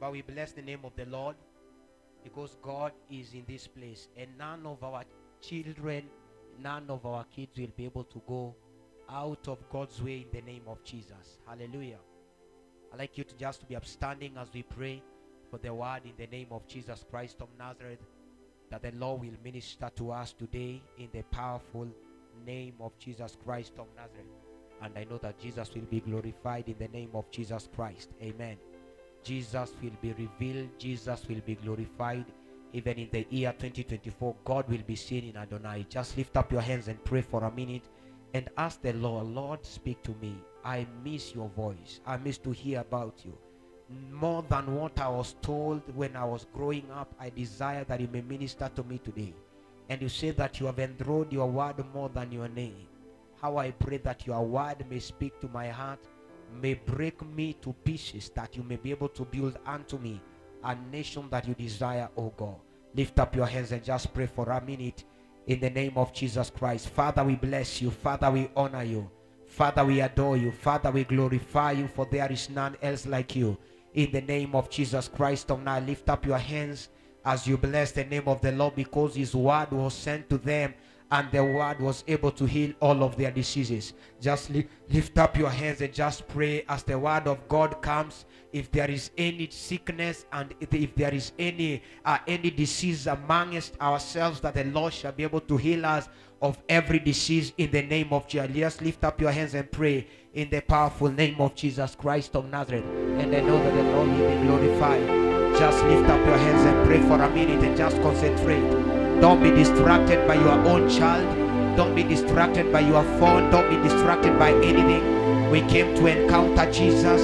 But we bless the name of the Lord because God is in this place, and none of our children, none of our kids will be able to go out of God's way in the name of Jesus. Hallelujah. I'd like you to just be upstanding as we pray for the word in the name of Jesus Christ of Nazareth, that the Lord will minister to us today in the powerful name of Jesus Christ of Nazareth. And I know that Jesus will be glorified in the name of Jesus Christ. Amen. Jesus will be revealed, Jesus will be glorified. Even in the year 2024, God will be seen in Adonai. Just lift up your hands and pray for a minute and ask the Lord, Lord, speak to me. I miss your voice. I miss to hear about you. More than what I was told when I was growing up, I desire that you may minister to me today. And you say that you have enrolled your word more than your name. How I pray that your word may speak to my heart, may break me to pieces, that you may be able to build unto me a nation that you desire, oh God. Lift up your hands and just pray for a minute in the name of Jesus Christ. Father, we bless you. Father, we honor you. Father, we adore you. Father, we glorify you, for there is none else like you. In the name of Jesus Christ of now, lift up your hands as you bless the name of the Lord because his word was sent to them and the word was able to heal all of their diseases. Just li- lift up your hands and just pray as the word of God comes. If there is any sickness and if- there is any uh, any disease amongst ourselves, that the Lord shall be able to heal us of every disease in the name of Jesus. Just lift up your hands and pray in the powerful name of Jesus Christ of Nazareth. And I know that the Lord will be glorified. Just lift up your hands and pray for a minute and just concentrate. Don't be distracted by your own child. Don't be distracted by your phone. Don't be distracted by anything. We came to encounter Jesus,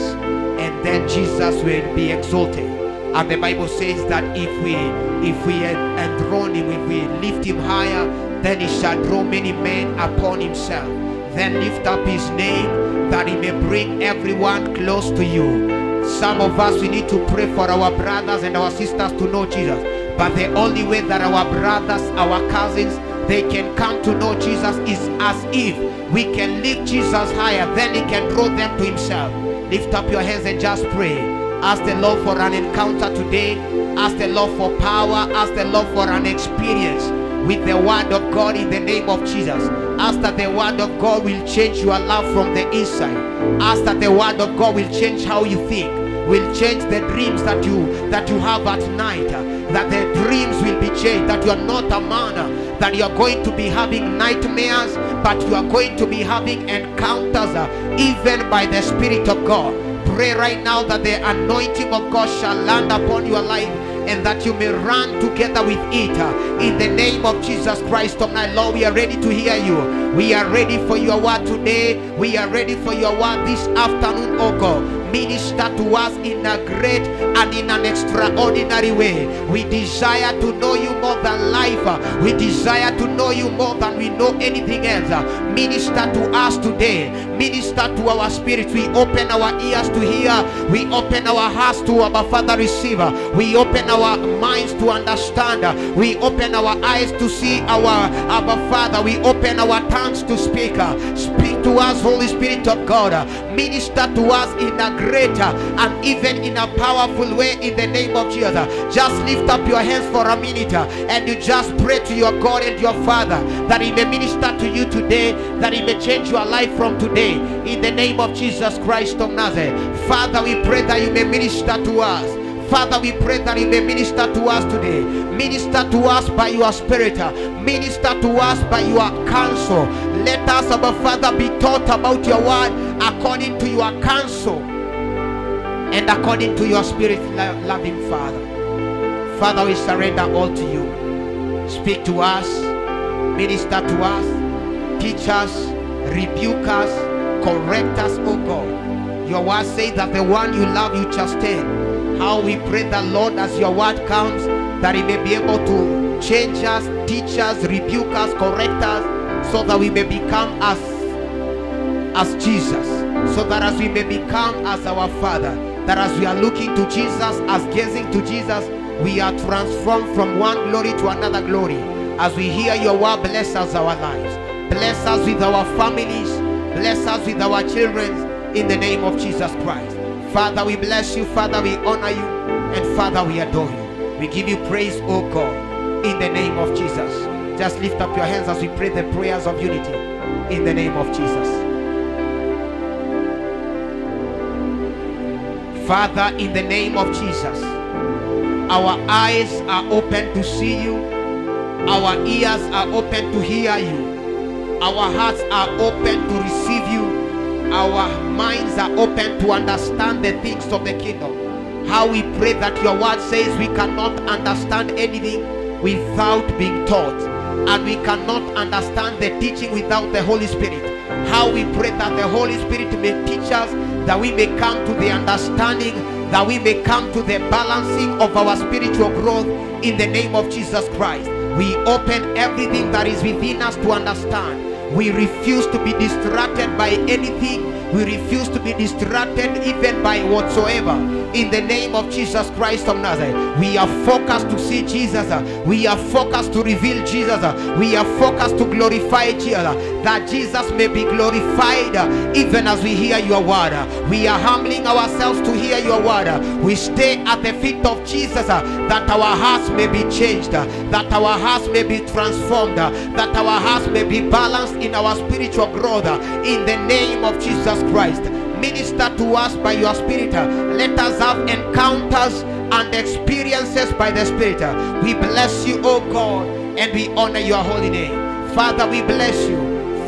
and then Jesus will be exalted. And the Bible says that if we if we enthrone him, if we lift him higher, then he shall draw many men upon himself. Then lift up his name that he may bring everyone close to you. Some of us we need to pray for our brothers and our sisters to know Jesus. But the only way that our brothers, our cousins, they can come to know Jesus is as if we can lift Jesus higher, then he can draw them to himself. Lift up your hands and just pray. Ask the Lord for an encounter today. Ask the Lord for power. Ask the Lord for an experience with the word of God in the name of Jesus. Ask that the word of God will change your love from the inside. Ask that the word of God will change how you think, will change the dreams that you that you have at night. That their dreams will be changed. That you are not a man. That you are going to be having nightmares, but you are going to be having encounters uh, even by the Spirit of God. Pray right now that the anointing of God shall land upon your life and that you may run together with it uh, in the name of Jesus Christ of my Lord. We are ready to hear you. We are ready for your word today. We are ready for your word this afternoon, oh God. Minister to us in a great and in an extraordinary way. We desire to know you more than life. We desire to know you more than we know anything else. Minister to us today. Minister to our spirit. We open our ears to hear. We open our hearts to our Father receiver. We open our minds to understand. We open our eyes to see our our Father. We open our tongues to speak. Speak to us, Holy Spirit of God. Minister to us in a greater and even in a powerful way in the name of Jesus. Just lift up your hands for a minute uh, and you just pray to your God and your Father that He may minister to you today, that He may change your life from today in the name of Jesus Christ of Nazareth. Father, we pray that you may minister to us. Father, we pray that you may minister to us today. Minister to us by your spirit. uh, Minister to us by your counsel. Let us, our Father, be taught about your word according to your counsel and according to your spirit, loving Father. Father, we surrender all to you. Speak to us, minister to us, teach us, rebuke us, correct us, oh God. Your word says that the one you love, you chasten. How we pray the Lord, as your word comes, that He may be able to change us, teach us, rebuke us, correct us, so that we may become as as Jesus, so that as we may become as our Father, that as we are looking to Jesus, as gazing to Jesus, we are transformed from one glory to another glory. As we hear your word, bless us our lives, bless us with our families, bless us with our children, in the name of Jesus Christ. Father, we bless you. Father, we honor you. And Father, we adore you. We give you praise, oh God, in the name of Jesus. Just lift up your hands as we pray the prayers of unity in the name of Jesus. Father, in the name of Jesus, our eyes are open to see you, our ears are open to hear you, our hearts are open to receive you, our minds are open to understand the things of the kingdom. How we pray that your word says we cannot understand anything without being taught, and we cannot understand the teaching without the Holy Spirit. How we pray that the Holy Spirit may teach us that we may come to the understanding, that we may come to the balancing of our spiritual growth in the name of Jesus Christ. We open everything that is within us to understand. We refuse to be distracted by anything. We refuse to be distracted even by whatsoever. In the name of Jesus Christ of Nazareth, we are focused to see Jesus. We are focused to reveal Jesus. We are focused to glorify Jesus. That Jesus may be glorified even as we hear your word. We are humbling ourselves to hear your word. We stay at the feet of Jesus that our hearts may be changed, that our hearts may be transformed, that our hearts may be balanced in our spiritual growth. In the name of Jesus Christ, minister to us by your Spirit. Let us have encounters and experiences by the Spirit. We bless you, oh God, and we honor your holy name. Father, we bless you.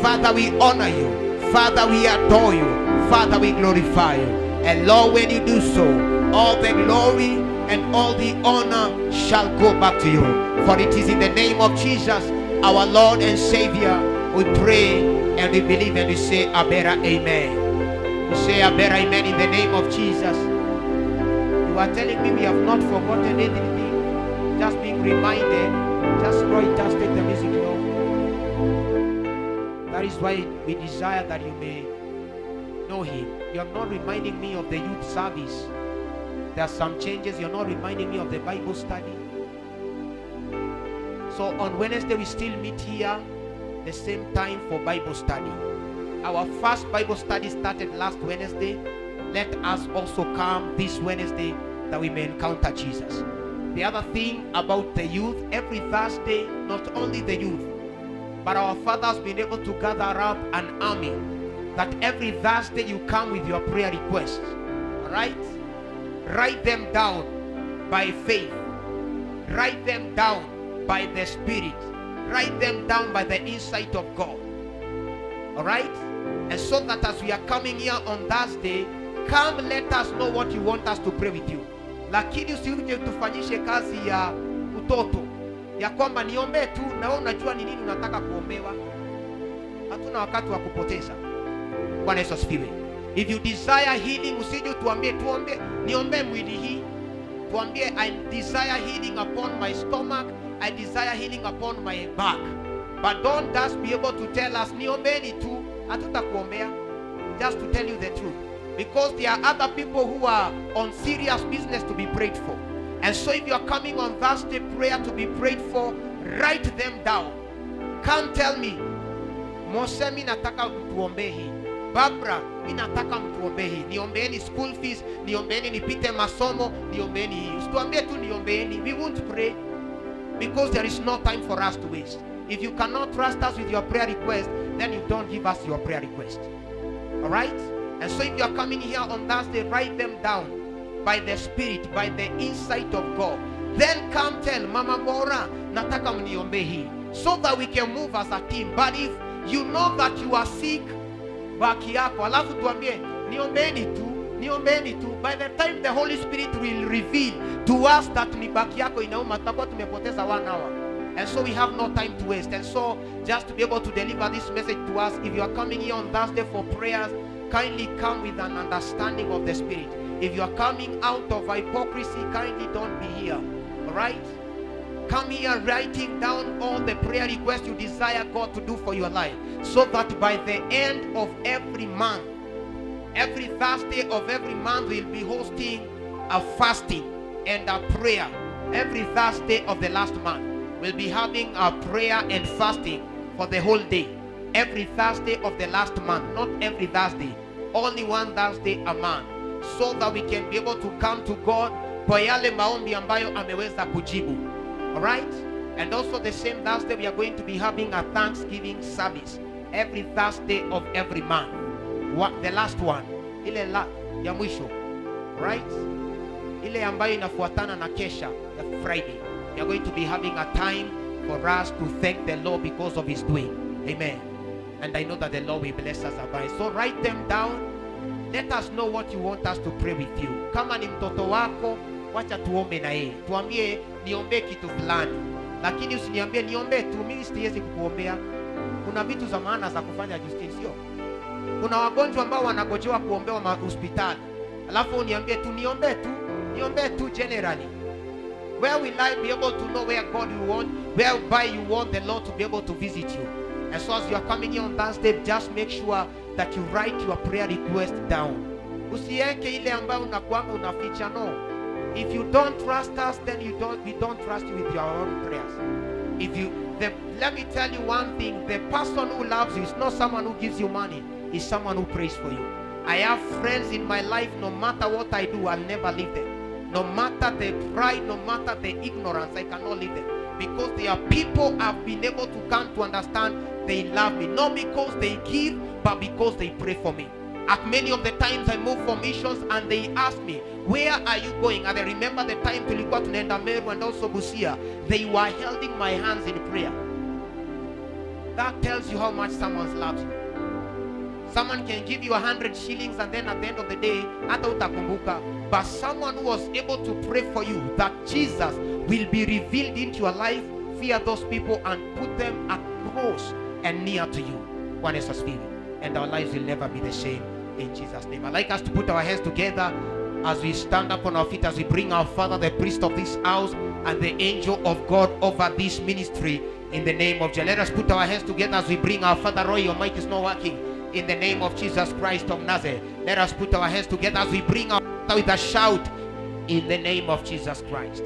Father, we honor you. Father, we adore you. Father, we glorify you. And Lord, when you do so, all the glory and all the honor shall go back to you. For it is in the name of Jesus, our Lord and Savior, we pray and we believe and we say, Abera, Amen. We say, Abera, Amen in the name of Jesus. You are telling me we have not forgotten anything, just being reminded. Just Roy, just take the music low. That is why we desire that you may know Him. You are not reminding me of the youth service. There are some changes. You're not reminding me of the Bible study. So on Wednesday, we still meet here the same time for Bible study. Our first Bible study started last Wednesday. Let us also come this Wednesday that we may encounter Jesus. The other thing about the youth, every Thursday, not only the youth, but our fathers been able to gather up an army that every Thursday you come with your prayer requests. Right? Write them down by faith. Write them down by the Spirit. Write them down by the insight of God. All right? And so that as we are coming here on Thursday, come let us know what you want us to pray with you. Lakini usije tufanyishe kazi ya utoto ya kwamba niombee tu na wewe unajua ni nini unataka kuombewa. Hatuna wakati wa kupoteza. Bwana Yesu asifiwe. If you desire healing, usije tuambie tuombe, niombee mwili hii. Tuambie I desire healing upon my stomach, I desire healing upon my back. But don't just be able to tell us niombeni tu, hatutakuombea. Just to tell you the truth. Because there are other people who are on serious business to be prayed for. And so if you are coming on Thursday prayer to be prayed for, write them down. Come tell me, Mose, nataka mtuombee hii. Barbara, mi nataka mtuombee hii. Niombeeni school fees, niombeeni nipite masomo, niombeeni hii. Usituambie tu niombeeni. We won't pray because there is no time for us to waste. If you cannot trust us with your prayer request, then you don't give us your prayer request. All right? And so if you are coming here on Thursday, write them down by the Spirit, by the insight of God. Then come tell Mama Bora, nataka mniombe hii. So that we can move as a team. But if you know that you are sick, baki yako. Alafu tuambie, niombeni tu, niombeni tu. By the time the Holy Spirit will reveal to us that ni baki yako inauma, tutakuwa tumepoteza one hour. And so we have no time to waste. And so just to be able to deliver this message to us, if you are coming here on Thursday for prayers, kindly come with an understanding of the Spirit. If you are coming out of hypocrisy, kindly don't be here. All right? Come here writing down all the prayer requests you desire God to do for your life. So that by the end of every month, every Thursday of every month, we'll be hosting a fasting and a prayer. Every Thursday of the last month, we'll be having a prayer and fasting for the whole day. Every Thursday of the last month, not every Thursday, only one Thursday a month, so that we can be able to come to God, kwa yale maombi ambayo ameweza kujibu. Alright and also the same thursday we are going to be having a thanksgiving service every thursday of every month. What, the last one. Ile la, ya mwisho. Right? Ile ambayo inafuatana na kesha ya friday we are going to be having a time for us to thank the lord because of his doing. Amen. And i know that the lord will bless us above. So write them down. Let us know what you want us to pray with you. Kama ni mtoto wako wacha tuombe na yeye. Tuambie niombee kitu fulani. Lakini usiniambie niombee tu mimi siwezi kukuombea. Kuna vitu za maana za kufanya Justin sio? Kuna wagonjwa ambao wanagojewa kuombewa hospitali. Alafu uniambie tu niombee tu niombee tu generally where will I be able to know where God will want whereby you want the Lord to be able to visit you? And so as you are coming here on Thursday just make sure that you write your prayer request down. Unaficha no. If you don't trust us then you don't we don't trust you with your own prayers. If you the, let me tell you one thing the person who loves you is not someone who gives you money is someone who prays for you. I have friends in my life no matter what i do i'll never leave them no matter the pride no matter the ignorance i cannot leave them because they are people i've been able to come to understand they love me not because they give but because they pray for me at many of the times I move for missions and they ask me, where are you going? And I remember the time tulikuwa tunaenda Meru and also Busia. They were holding my hands in prayer. That tells you how much someone loves you. Someone can give you a hundred shillings and then at the end of the day, hata utakumbuka. But someone who was able to pray for you that Jesus will be revealed into your life, fear those people and put them at close and near to you. Bwana a spirit. And our lives will never be the same in Jesus' name. I'd like us to put our hands together as we stand up on our feet, as we bring our Father, the priest of this house, and the angel of God over this ministry in the name of Jesus. Let us put our hands together as we bring our Father. Roy, your mic is not working. In the name of Jesus Christ of Nazareth. Let us put our hands together as we bring our with a shout in the name of Jesus Christ.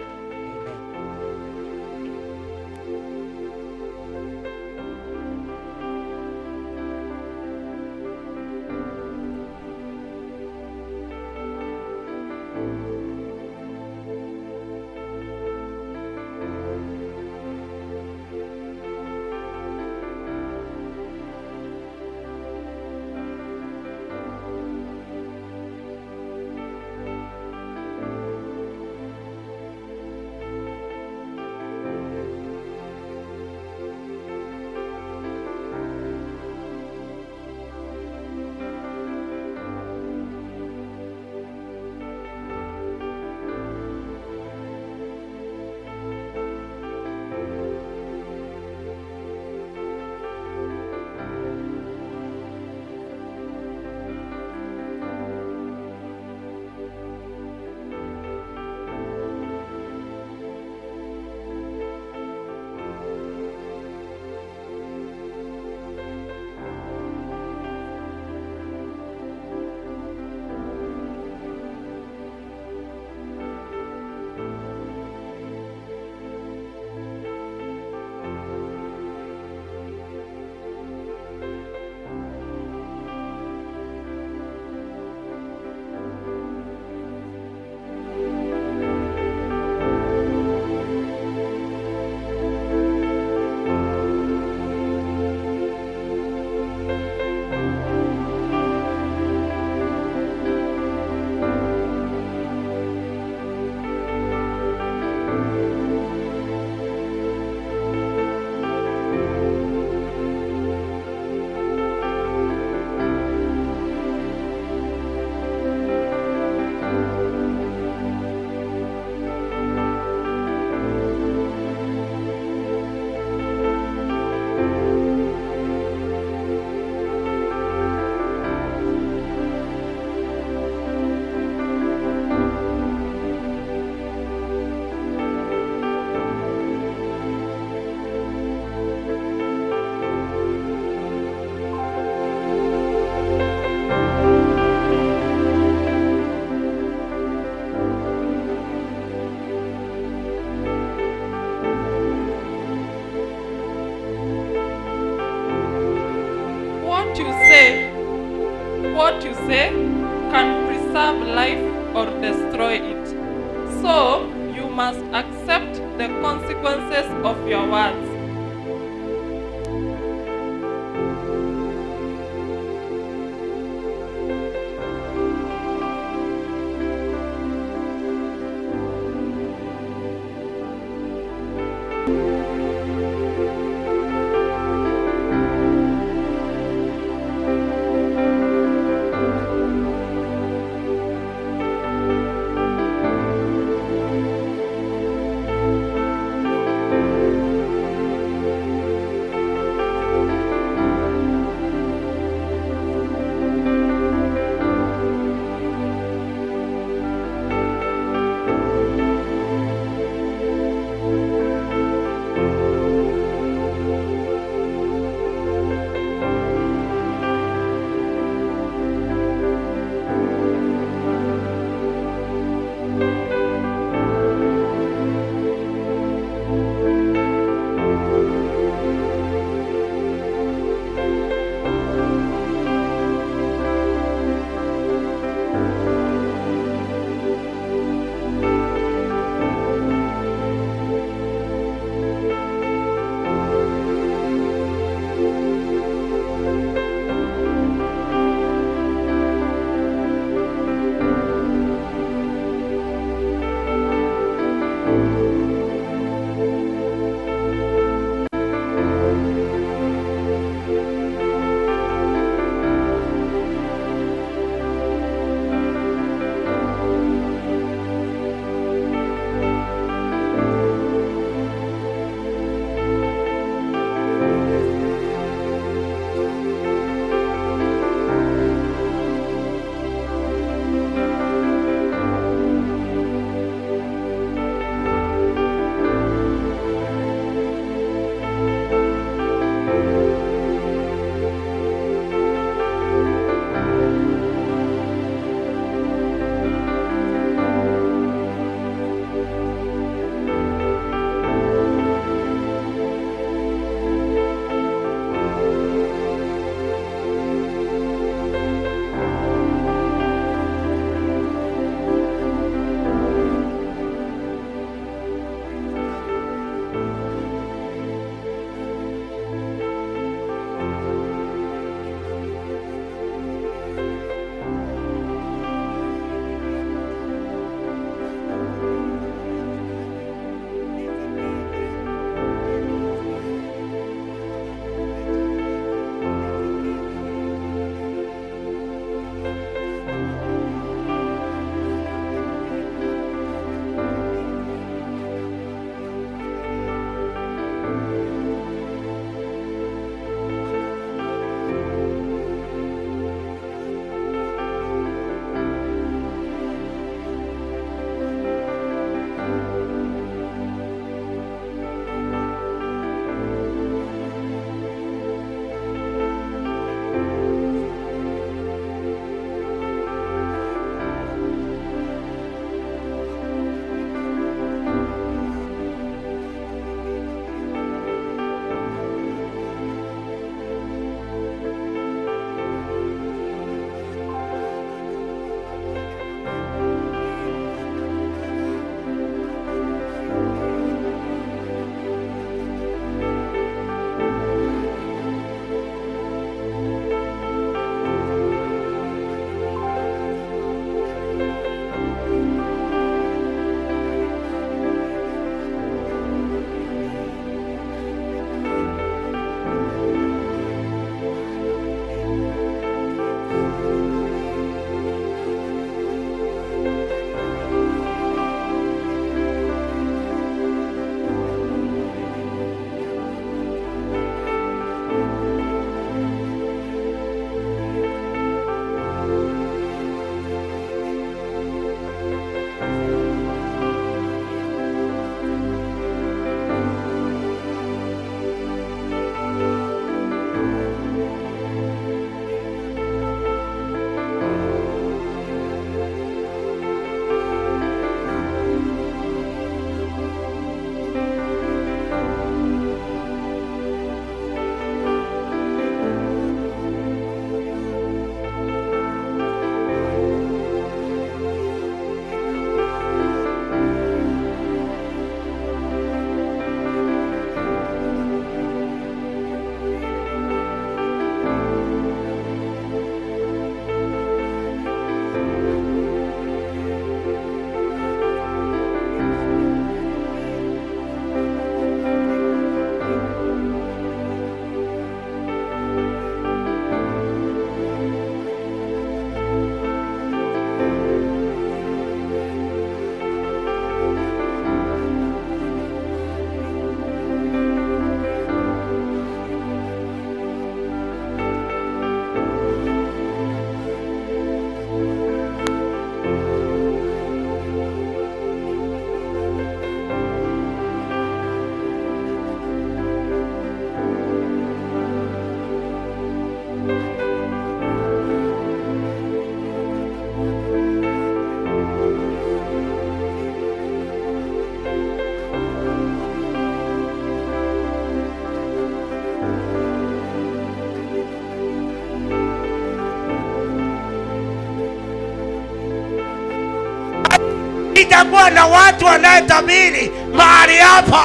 Haitakuwa na watu wanayetabiri mahali hapa.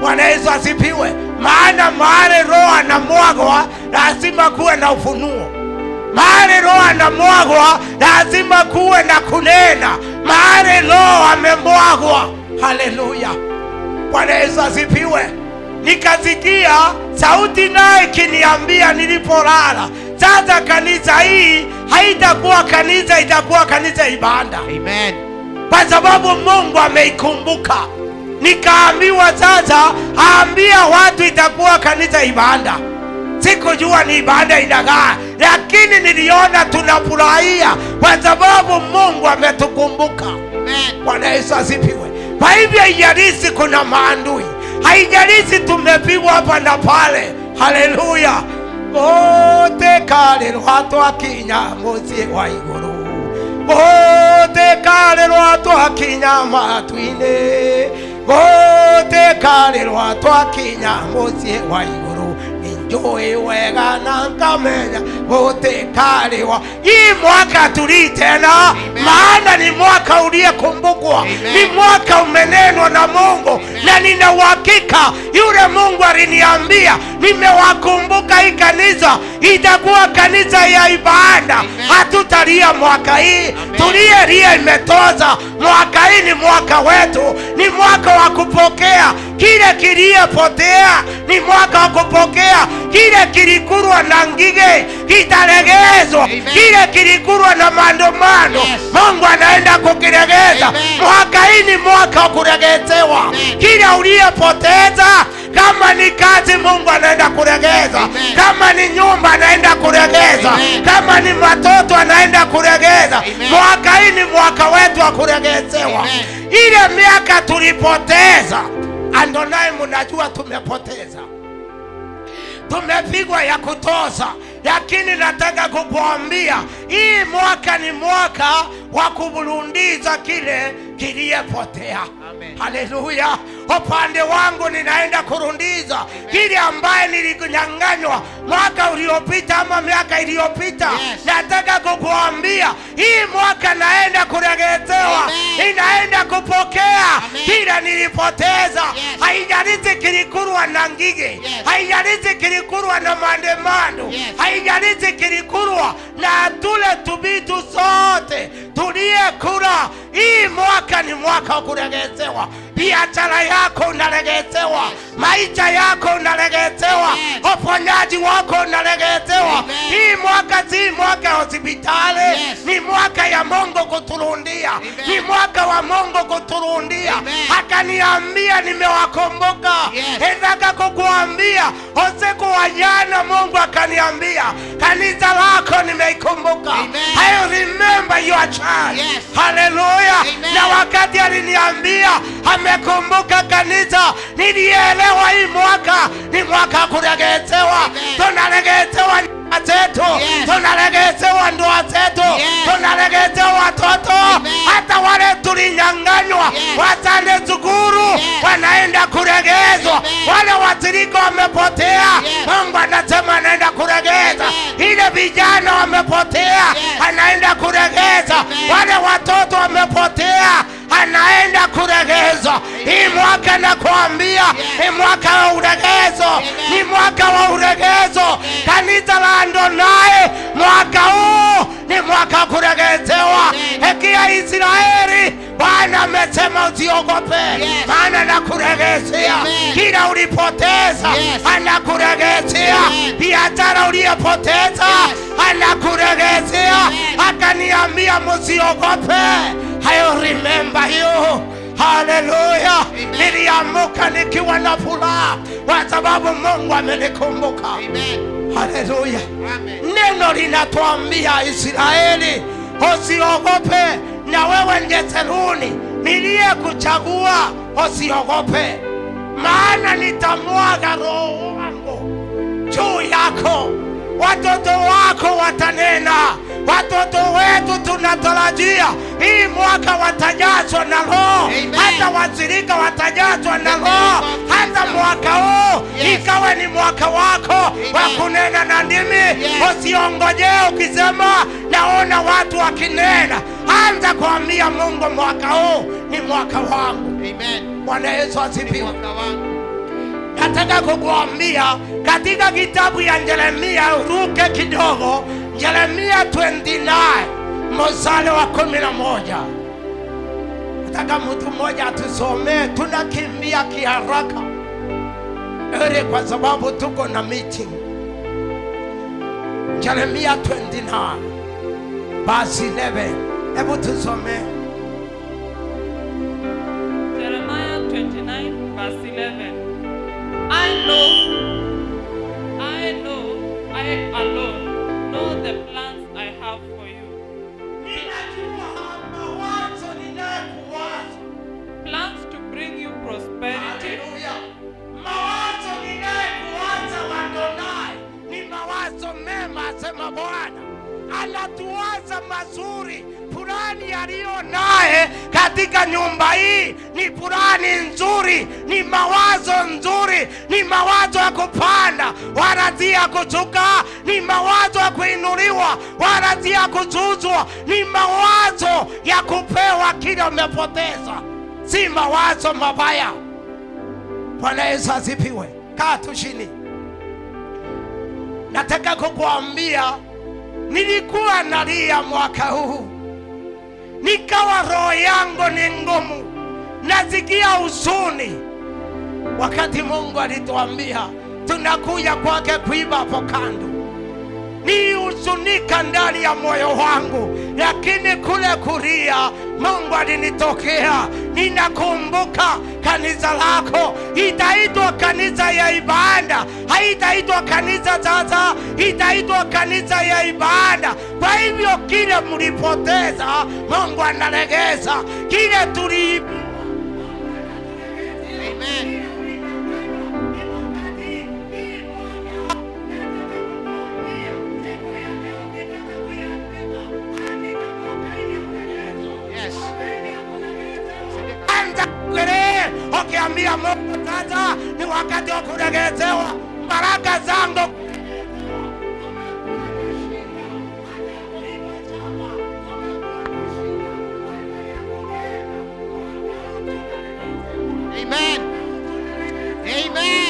Bwana Yesu asipiwe, Maana mahali Roho anamwagwa lazima kuwe na ufunuo. Mahali Roho anamwagwa lazima kuwe na kunena. Mahali Roho amemwagwa, haleluya. Bwana Yesu asipiwe. Nikasikia sauti naye ikiniambia nilipolala, sasa kanisa hii haitakuwa kanisa, itakuwa kanisa ibada Amen. Kwa sababu Mungu ameikumbuka. Nikaambiwa sasa, aambia watu itakuwa kanisa ibada. Sikujua ni ibada inagaa, lakini niliona tunafurahia kwa sababu Mungu ametukumbuka. Amen. Bwana Yesu asifiwe. Kwa hivyo haijalishi kuna maandui, haijalishi tumepigwa hapa na pale, haleluya. Wote kale rwatwakinya wa igũrũ wote kale rwatwakinya matu-inĩ wote twakinya muciĩ wa ninjũĩ wega na nkamenya wote ii mwaka tulitena maana ni mwaka uliyekumbukwa ni mwaka umenenwa na Mungu na nina uhakika yule Mungu aliniambia nimewakumbuka hii kanisa itakuwa kanisa ya ibada. Amen. hatutalia mwaka hii. Tuliyelia imetoza. Mwaka hii ni mwaka wetu. Ni mwaka wa kupokea. Kile kiliyepotea ni mwaka wa kupokea kile kilikurwa na ngige kitaregezwa Amen. kile kilikurwa na maandamano Yes. Mungu anaenda kukiregeza mwakaini, mwaka hii ni mwaka wa kuregezewa. Kile uliyepoteza kama ni kazi Mungu anaenda kuregeza. Kama ni nyumba anaenda kuregeza. Kama ni watoto anaenda kuregeza. Mwaka hii ni mwaka wetu wa kuregezewa. Ile miaka tulipoteza andonai, mnajua tumepoteza tumepigwa ya kutoza lakini nataka kukuambia hii mwaka ni mwaka wa kuburundiza kile kiliyepotea haleluya upande wangu ninaenda kurundiza kile ambaye nilinyang'anywa mwaka uliopita ama miaka iliyopita Yes. nataka kukuambia hii mwaka naenda kuregetewa, inaenda kupokea Amen. kile nilipoteza Yes. haijalizi kilikurwa na ngige Yes. haijalizi kilikurwa na maandamano Yes. haijalizi kilikurwa na tule tubitu sote tuliyekula hii mwaka ni mwaka wa kuregezewa biashara yako unaregezewa maisha yako unaregezewa Yes. uponyaji wako unaregezewa Amen. hii mwaka si mwaka ya hospitali. Ni mwaka ya mungu kuturundia ni mwaka wa mungu kuturundia akaniambia nimewakomboka. Nataka kukuambia usiku wa jana mungu akaniambia kanisa lako nimeikumbuka. I remember your child. Haleluya na wakati aliniambia amekumbuka kanisa nilielewa hii mwaka. Ni mwaka wa kuregezewa tunaregezewa nyumba zetu. Tunaregezewa ndoa zetu. Tunaregezewa watoto. Hata wale tulinyang'anywa watande wasande wanaenda kuregezwa. Wale watiriko wamepotea mungu anasema anaenda kuregeza. Ile vijana wamepotea anaenda kuregeza. Wale watoto wamepotea anaenda kuregeza hii mwaka nakwambia ni mwaka wa uregezo ni mwaka wa uregezo. Kanisa la Adonai mwaka huu ni mwaka wa kuregezewa. Hekia Israeli Bwana amesema usiogope maana nakuregezea kila ulipoteza anakuregezea. Biashara uliyopoteza anakuregezea. Akaniambia musiogope I remember you haleluya niliamuka nikiwa na furaha kwa sababu mungu amenikumbuka. Haleluya neno linatuambia israeli usiogope na wewe njeseruni niliyekuchagua usiogope. Maana nitamwaga roho wangu juu yako watoto wako watanena. Watoto wetu tunatarajia hii mwaka watajazwa na roho. Hata wazirika watajazwa na roho. hata mwaka huu Yes. ikawe ni mwaka wako wa kunena na ndimi Yes. usiongojee ukisema naona watu wakinena. Anza kuambia mungu mwaka huu ni mwaka wangu. Amen. bwana yesu asifiwe. Nataka kukuambia katika kitabu ya Yeremia, uruke kidogo, Yeremia 29 mstari wa kumi na moja. Nataka mtu mmoja atusomee, tunakimbia kiharaka ere, kwa sababu tuko na meeting. Yeremia 29 verse 11, hebu tusomee. Jeremiah 29, verse 11. I know, I alone know the plans I have for you. Plans to bring you prosperity mawazo mema, asema Bwana. Anatuwaza mazuri, purani aliyo naye katika nyumba hii ni purani nzuri, ni mawazo nzuri, ni mawazo ya kupanda wala si ya kushuka, ni mawazo ya kuinuliwa wala si ya kuzuzwa, ni mawazo ya kupewa kile umepoteza, si mawazo mabaya. Bwana Yesu asipiwe. Kaa tu chini. Nataka kukuambia nilikuwa nalia mwaka huu, nikawa roho yangu ni ngumu, nazikia huzuni, wakati Mungu alituambia tunakuja kwake kuiba hapo kando nilihuzunika ndani ya moyo wangu, lakini kule kulia Mungu alinitokea. Ninakumbuka kanisa lako itaitwa kanisa ya ibada, haitaitwa kanisa sasa, itaitwa kanisa ya ibada. Kwa hivyo kile mlipoteza, Mungu analegeza kile tuli Amen. Ukiambia Mungu sasa ni wakati wa baraka zangu. Amen. Amen.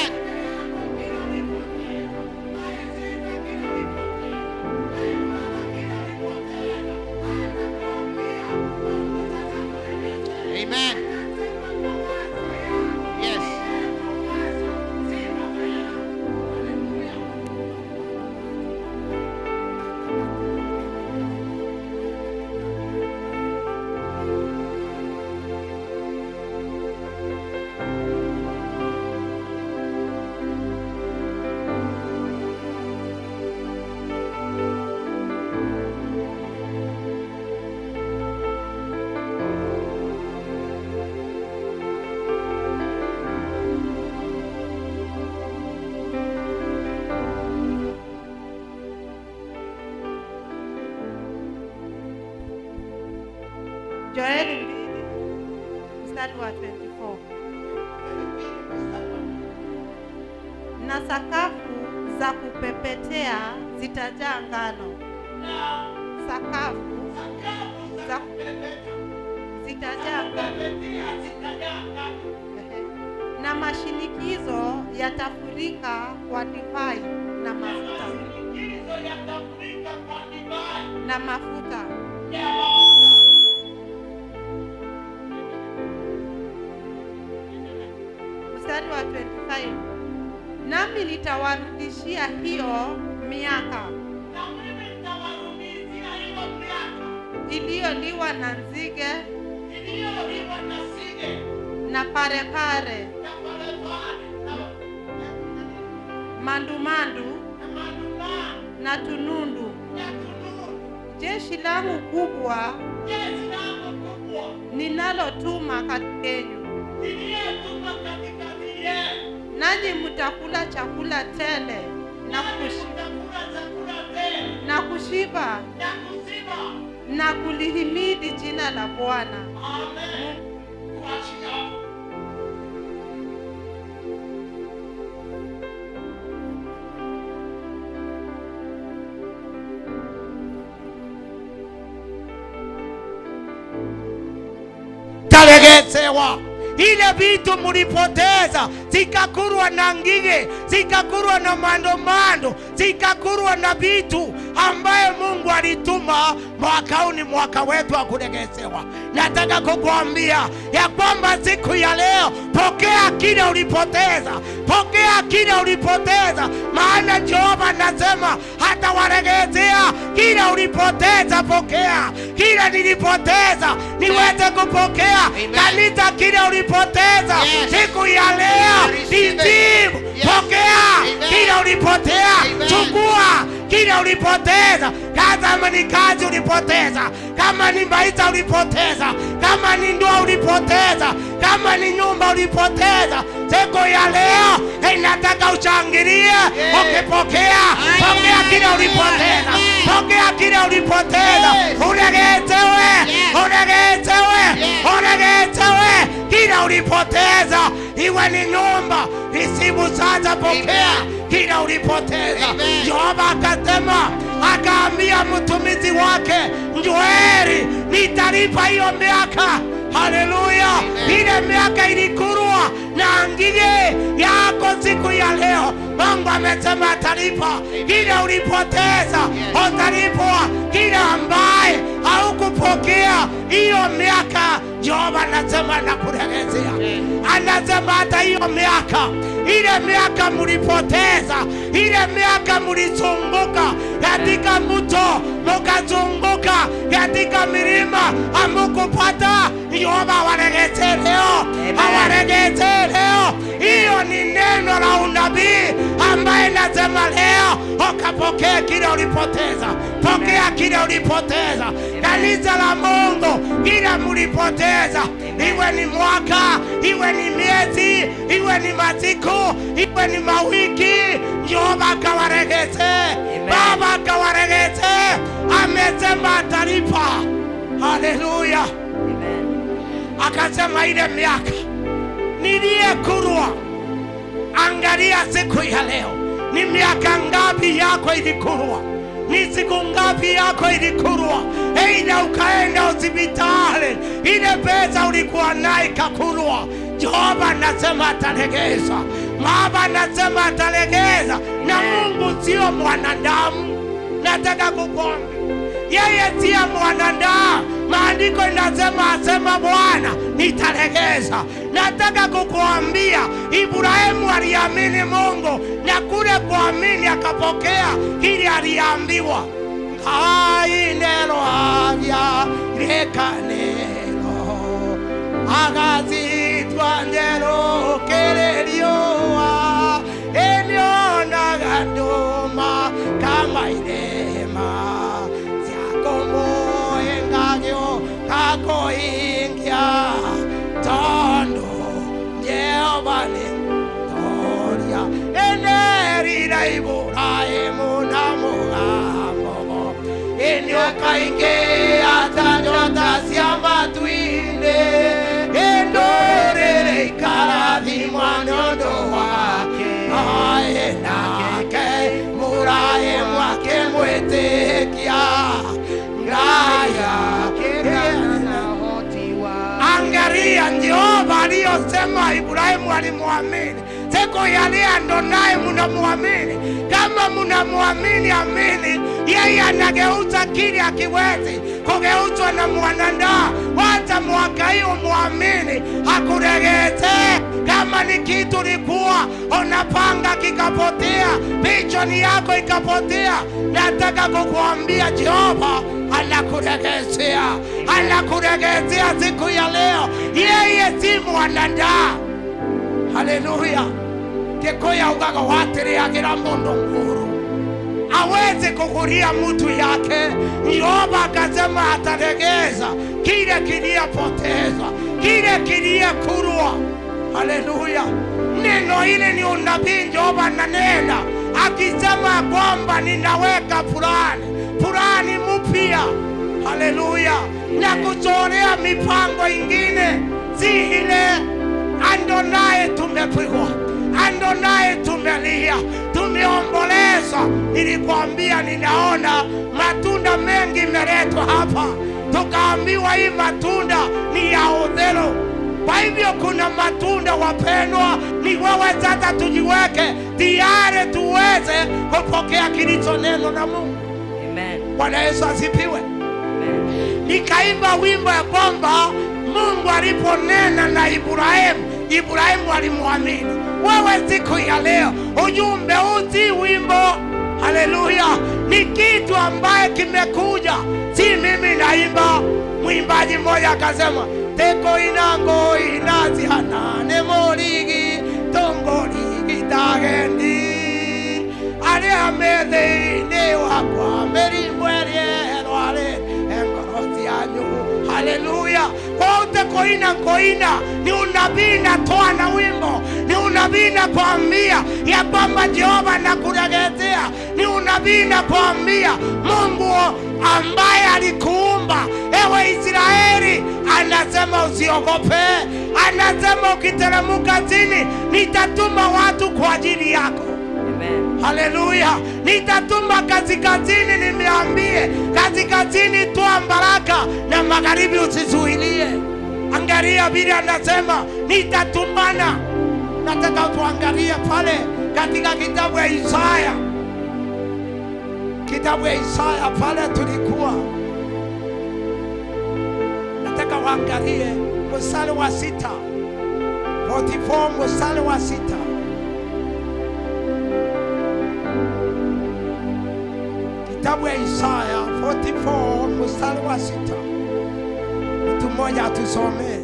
Nami nitawarudishia hiyo miaka. Iliyoliwa na nzige. Na parepare mandumandu na tunundu. Jeshi langu kubwa. Ninalotuma kati yenu nanyi mtakula chakula tele na, kushi, na kushiba. na kulihimidi jina la Bwana. Amen. Tuachie ile vitu mulipoteza zikakurwa na ngige zikakurwa na mandomando zikakurwa na vitu ambaye mungu alituma mwaka huu ni mwaka wetu wa kulegezewa nataka kukuambia ya kwamba siku ya leo pokea kile ulipoteza pokea kile ulipoteza. Maana jehova anasema hata walegezea kile ulipoteza pokea. Kile nilipoteza niweze kupokea. Amen. kanisa kile ulipoteza. Siku ya leo. Nijibu pokea. Kila ulipotea chukua. Kila ulipoteza kama ni kazi ulipoteza kama ni maisha ulipoteza kama ni ndoa ulipoteza kama ni nyumba ulipoteza. Siku ya leo inataka ushangilie ukipokea pokea kila ulipoteza. Pokea kila ulipoteza. Uregetewe, uregetewe, uregetewe kile ulipoteza iwe ni nyumba isibu sasa pokea. Kila ulipoteza. Yehova akasema akaambia mtumizi wake Yoeli, nitalipa hiyo miaka. Haleluya. Ile miaka ilikurwa na ngige yako siku ya leo. Mungu amesema atalipa. Kile ulipoteza utalipwa. Kile ambaye haukupokea hiyo miaka jehova anasema nakuregezea anasema hata hiyo miaka. Ile miaka mulipoteza. Ile miaka mulizunguka katika mto mukazunguka katika milima amukupata Yehova awaregeze leo awaregeze leo. Hiyo ni neno la unabii ambaye nasema leo ukapokea kile ulipoteza pokea kile ulipoteza. Kanisa la mungu kila mulipoteza. Iwe ni mwaka iwe ni miezi iwe ni masiku iwe ni mawiki. Yehova akawaregeze. Baba akawaregeze. Amesema atalipa. Haleluya akasema ile miaka niliyekurwa angalia siku ya leo. Ni miaka ngapi yako ilikurwa? Ni siku ngapi yako ilikurwa? Eida ukaenda hospitali ile pesa ulikuwa naye ikakurwa. Jehova anasema atalegeza baba anasema atalegeza na mungu sio mwanadamu nataka kukwambia yeye siye mwanadamu. Maandiko inasema asema Bwana, nitalegeza. Nataka kukuambia Ibrahimu aliamini Mungu na kule kuamini akapokea ili aliambiwa. kainelo avya lekanelo agazitwa Guayero Kererioa Enionagatoma Kamairema Siakomo Engagio Kako Ingia Tondo Jehovani Toria Enerira Ibura Emunamuga Eniokaike Atanyotasi å ndå wake. Aye nake muraye mwake mwĩtĩkia ngaya angaria jehova aliyosema ibrahimu alimwamini siku ya leo ndo naye mnamwamini kama munamwamini, amini. Yeye anageuza kile akiwezi kugeuzwa na mwanadamu wacha mwaka hiyo mwamini, akuregeze kama ni kitu likuwa unapanga kikapotea. Pichoni yako ikapotea. Nataka kukuambia jehova anakuregezea anakuregezea siku ya leo. Yeye si mwanadamu haleluya. Gikuya ugaga watiriagira mundu nguru. Awezi kuguria mtu yake. Yoba akasema ataregeza. Kile kiliyepoteza kile kiliyekurwa haleluya. Neno ile ni unabii jehova nanena. Akisema kwamba ninaweka fulani fulani mpya haleluya. Na kuchorea mipango ingine. Si ile ando naye tumepigwa. Ando naye tumelia. Tumeomboleza. nilikwambia ninaona matunda mengi meletwa hapa. Tukaambiwa hii matunda ni ya udhelo kwa hivyo kuna matunda wapendwa ni wewe sasa tujiweke. Tayari tuweze kupokea kilicho neno na mungu. Amen. bwana yesu asipiwe nikaimba wimbo ya kwamba mungu aliponena na ibrahimu ibrahimu alimwamini. Wewe siku ya leo ujumbe usi wimbo. Haleluya! Ni kitu ambaye kimekuja. Si mimi naimba. Mwimbaji mmoja akasema teko inango inazihanane moligi tongoligi tagendi. Aria metheini wakwa mĩrimũ haleluya wote koina koina. Ni unabii natoa na wimbo. Ni unabii nakwambia ya kwamba jehova nakuregezea ni unabii nakwambia mungu ambaye alikuumba. Ewe israeli anasema usiogope. Anasema ukiteremuka chini nitatuma watu kwa ajili yako. Haleluya nitatuma kaskazini nimeambie kaskazini toa baraka na magharibi usizuilie. Angalia vile anasema nitatumana nataka tuangalie pale katika kitabu ya isaya. Kitabu ya isaya pale tulikuwa. Nataka waangalie mstari wa sita. 44 mstari wa sita kitabu ya Isaya 44 mstari wa sita. Mtu mmoja atusomee.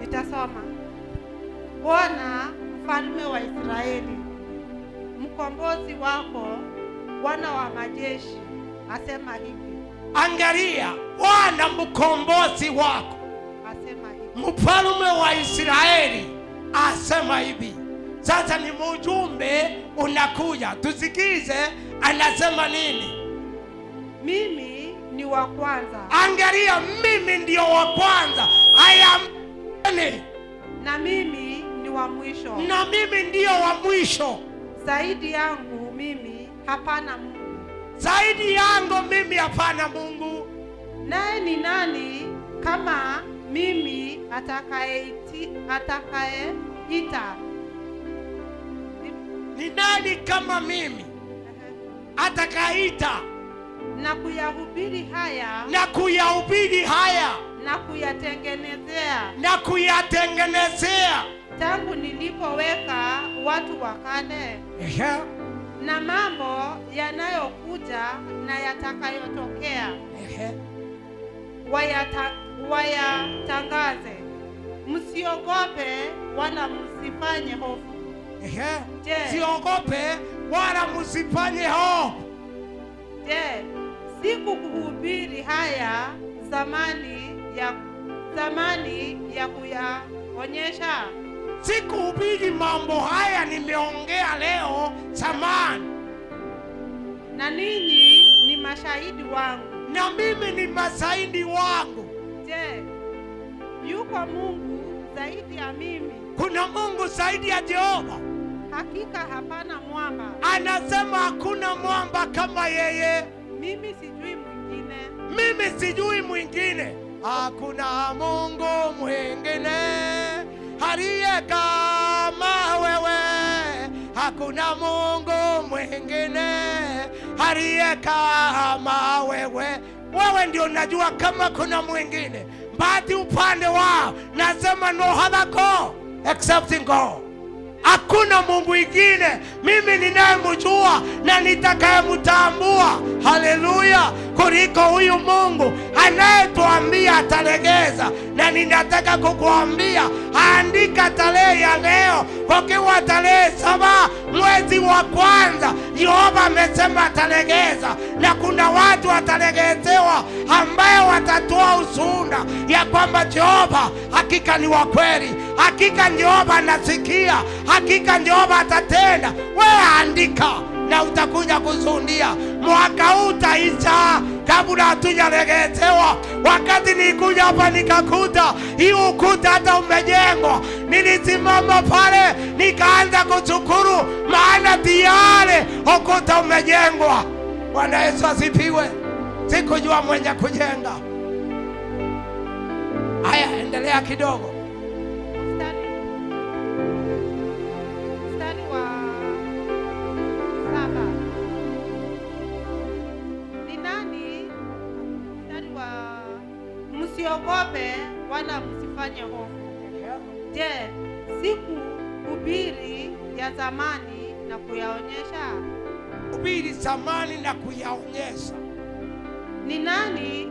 Nitasoma. Bwana mfalme wa Israeli, mkombozi wako, Bwana wa majeshi, asema hivi, Angalia, Bwana mkombozi wako, asema hivi. mfalme wa Israeli asema hivi. Sasa ni mujumbe unakuja, tusikize anasema nini. Mimi ni wa kwanza Angalia, mimi ndio wa kwanza, I am na mimi ni wa mwisho. na mimi ndio wa mwisho. Zaidi yangu mimi hapana Mungu. Zaidi yangu mimi hapana Mungu. Naye ni nani kama mimi atakayeita Ni nani kama mimi atakaita na kuyahubiri haya na kuyahubiri haya na kuyatengenezea na kuyatengenezea? tangu nilipoweka watu wa kale yeah. na mambo yanayokuja na yatakayotokea yeah. wayata, wayatangaze. Msiogope wala msifanye hofu. Siogope wala msifanye hofu. Je, sikukuhubiri haya zamani ya zamani ya kuyaonyesha? Sikuhubiri mambo haya nimeongea leo zamani, Na ninyi ni mashahidi wangu. na mimi ni mashahidi wangu. Je, yuko Mungu zaidi ya mimi? Kuna Mungu zaidi ya Jehova. Hakika hapana mwamba. Anasema hakuna mwamba kama yeye. Mimi sijui mwingine. mimi sijui mwingine, hakuna Mungu mwingine aliye kama wewe, hakuna Mungu mwingine aliye kama wewe. Wewe ndio najua kama kuna mwingine, bati upande wao nasema no other God except God. Hakuna Mungu ingine mimi ninayemjua na nitakayemtambua, haleluya, kuliko huyu Mungu anayetuambia atalegeza. Na ninataka kukuambia, andika tarehe ya leo, kukiwa tarehe saba mwezi wa kwanza, Yehova amesema atalegeza, na kuna watu watalegezewa ambaye watatoa ushuhuda ya kwamba Jehova hakika ni wa kweli, hakika Jehova anasikia, hakika Jehova atatenda. Wewe andika na utakuja kuzundia Mwaka huu utaisha kabla hatujaregezewa. Wakati nikuja hapa nikakuta hii ukuta hata umejengwa, nilisimama pale nikaanza kushukuru, maana tayari ukuta umejengwa. Bwana Yesu asifiwe. Sikujua mwenye kujenga. Haya, endelea kidogo. Msiogope wala msifanye hofu je siku hubiri ya zamani na kuyaonyesha Hubiri zamani na kuyaonyesha. ni nani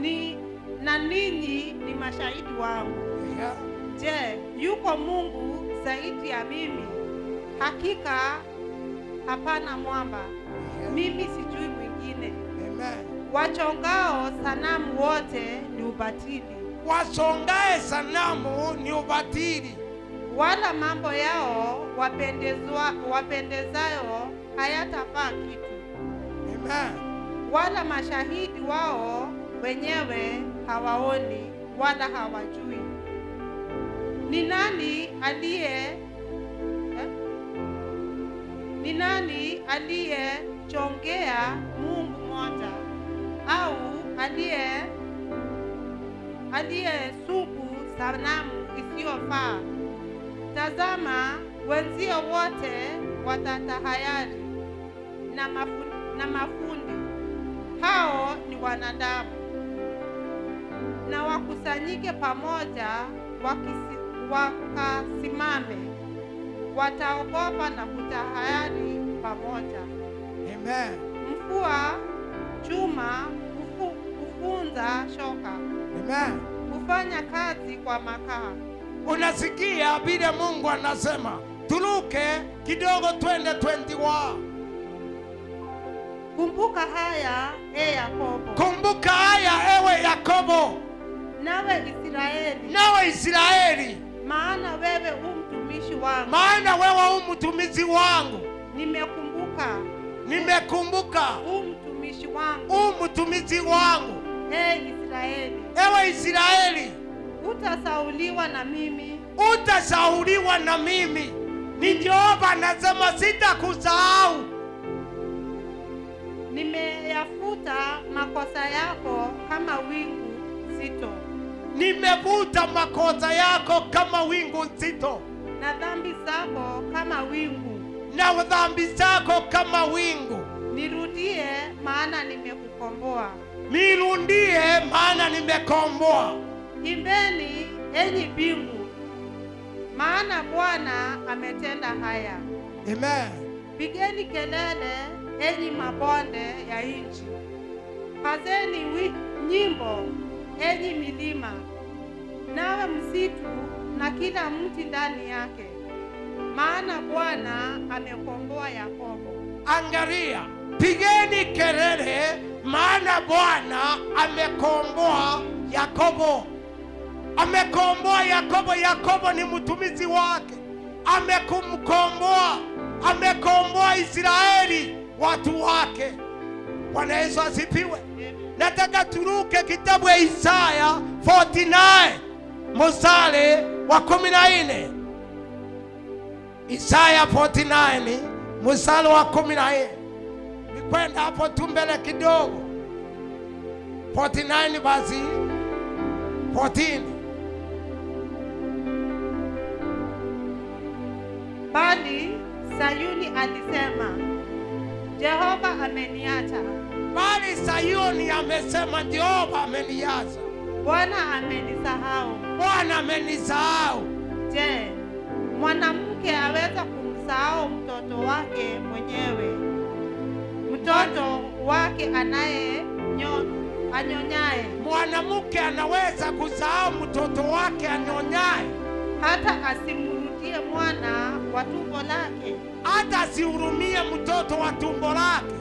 ni na ninyi ni mashahidi wangu Je, yuko Mungu zaidi ya mimi? Hakika hapana mwamba, mimi sijui mwingine. Amen. Wachongao sanamu wote ni ubatili, Wasongae sanamu ni ubatili, wala mambo yao wapendezwa, wapendezayo hayatafaa kitu, Amen. wala mashahidi wao wenyewe hawaoni wala hawajui. Ni nani aliye eh? Ni nani aliyechongea Mungu mmoja au aliye aliyesubu sanamu isiyofaa? Tazama, wenzio wote watatahayari na, mafu, na mafundi hao ni wanadamu, na wakusanyike pamoja wakisi, wakasimame, wataogopa na kutahayari pamoja. Amen. Mfua chuma hufu, hufunza shoka, Amen. hufanya kazi kwa makaa. Unasikia vile Mungu anasema turuke kidogo, twende 21. Kumbuka haya, e Yakobo, Kumbuka haya ewe Yakobo, nawe Israeli, nawe Israeli, maana wewe u mtumishi wangu. maana wewe u mtumishi wangu. Nimekumbuka Nimekumbuka u mtumishi wangu, u mtumishi wangu, e Israeli, ewe Israeli, utasauliwa na mimi, utasauliwa na mimi. Ni Jehova anasema sitakusahau. nimeyafuta makosa yako kama wingu zito, nimefuta makosa yako kama wingu nzito, na dhambi zako kama wingu. na dhambi zako kama wingu. Nirudie, maana nimekukomboa. Nirudie, nimekomboa. Imbeni enyi mbingu, maana Bwana ametenda haya. Amen. Pigeni kelele enyi mabonde ya nchi, pazeni wi- nyimbo enyi milima, nawe msitu na kila mti ndani yake, maana Bwana amekomboa Yakobo. Angalia, pigeni kelele, maana Bwana amekomboa Yakobo. Amekomboa Yakobo. Yakobo ni mtumizi wake, amekumkomboa, amekomboa Israeli, watu wake. Bwana Yesu asifiwe. Nataka turuke kitabu ya Isaya 49 mstari wa 14. Isaya 49 mstari wa 14. Nikwenda hapo tu mbele kidogo. 49 basi 14. Bali Sayuni alisema, Jehova ameniacha, Bali Sayuni amesema Jehova ameniacha, Bwana amenisahau. Bwana amenisahau. Je, mwanamke aweza kumsahau mtoto wake mwenyewe, mtoto wake anaye nyo, anyonyaye, Mwanamke anaweza kusahau mtoto wake anyonyaye, hata asimrudie mwana wa tumbo lake? hata asihurumie mtoto wa tumbo lake,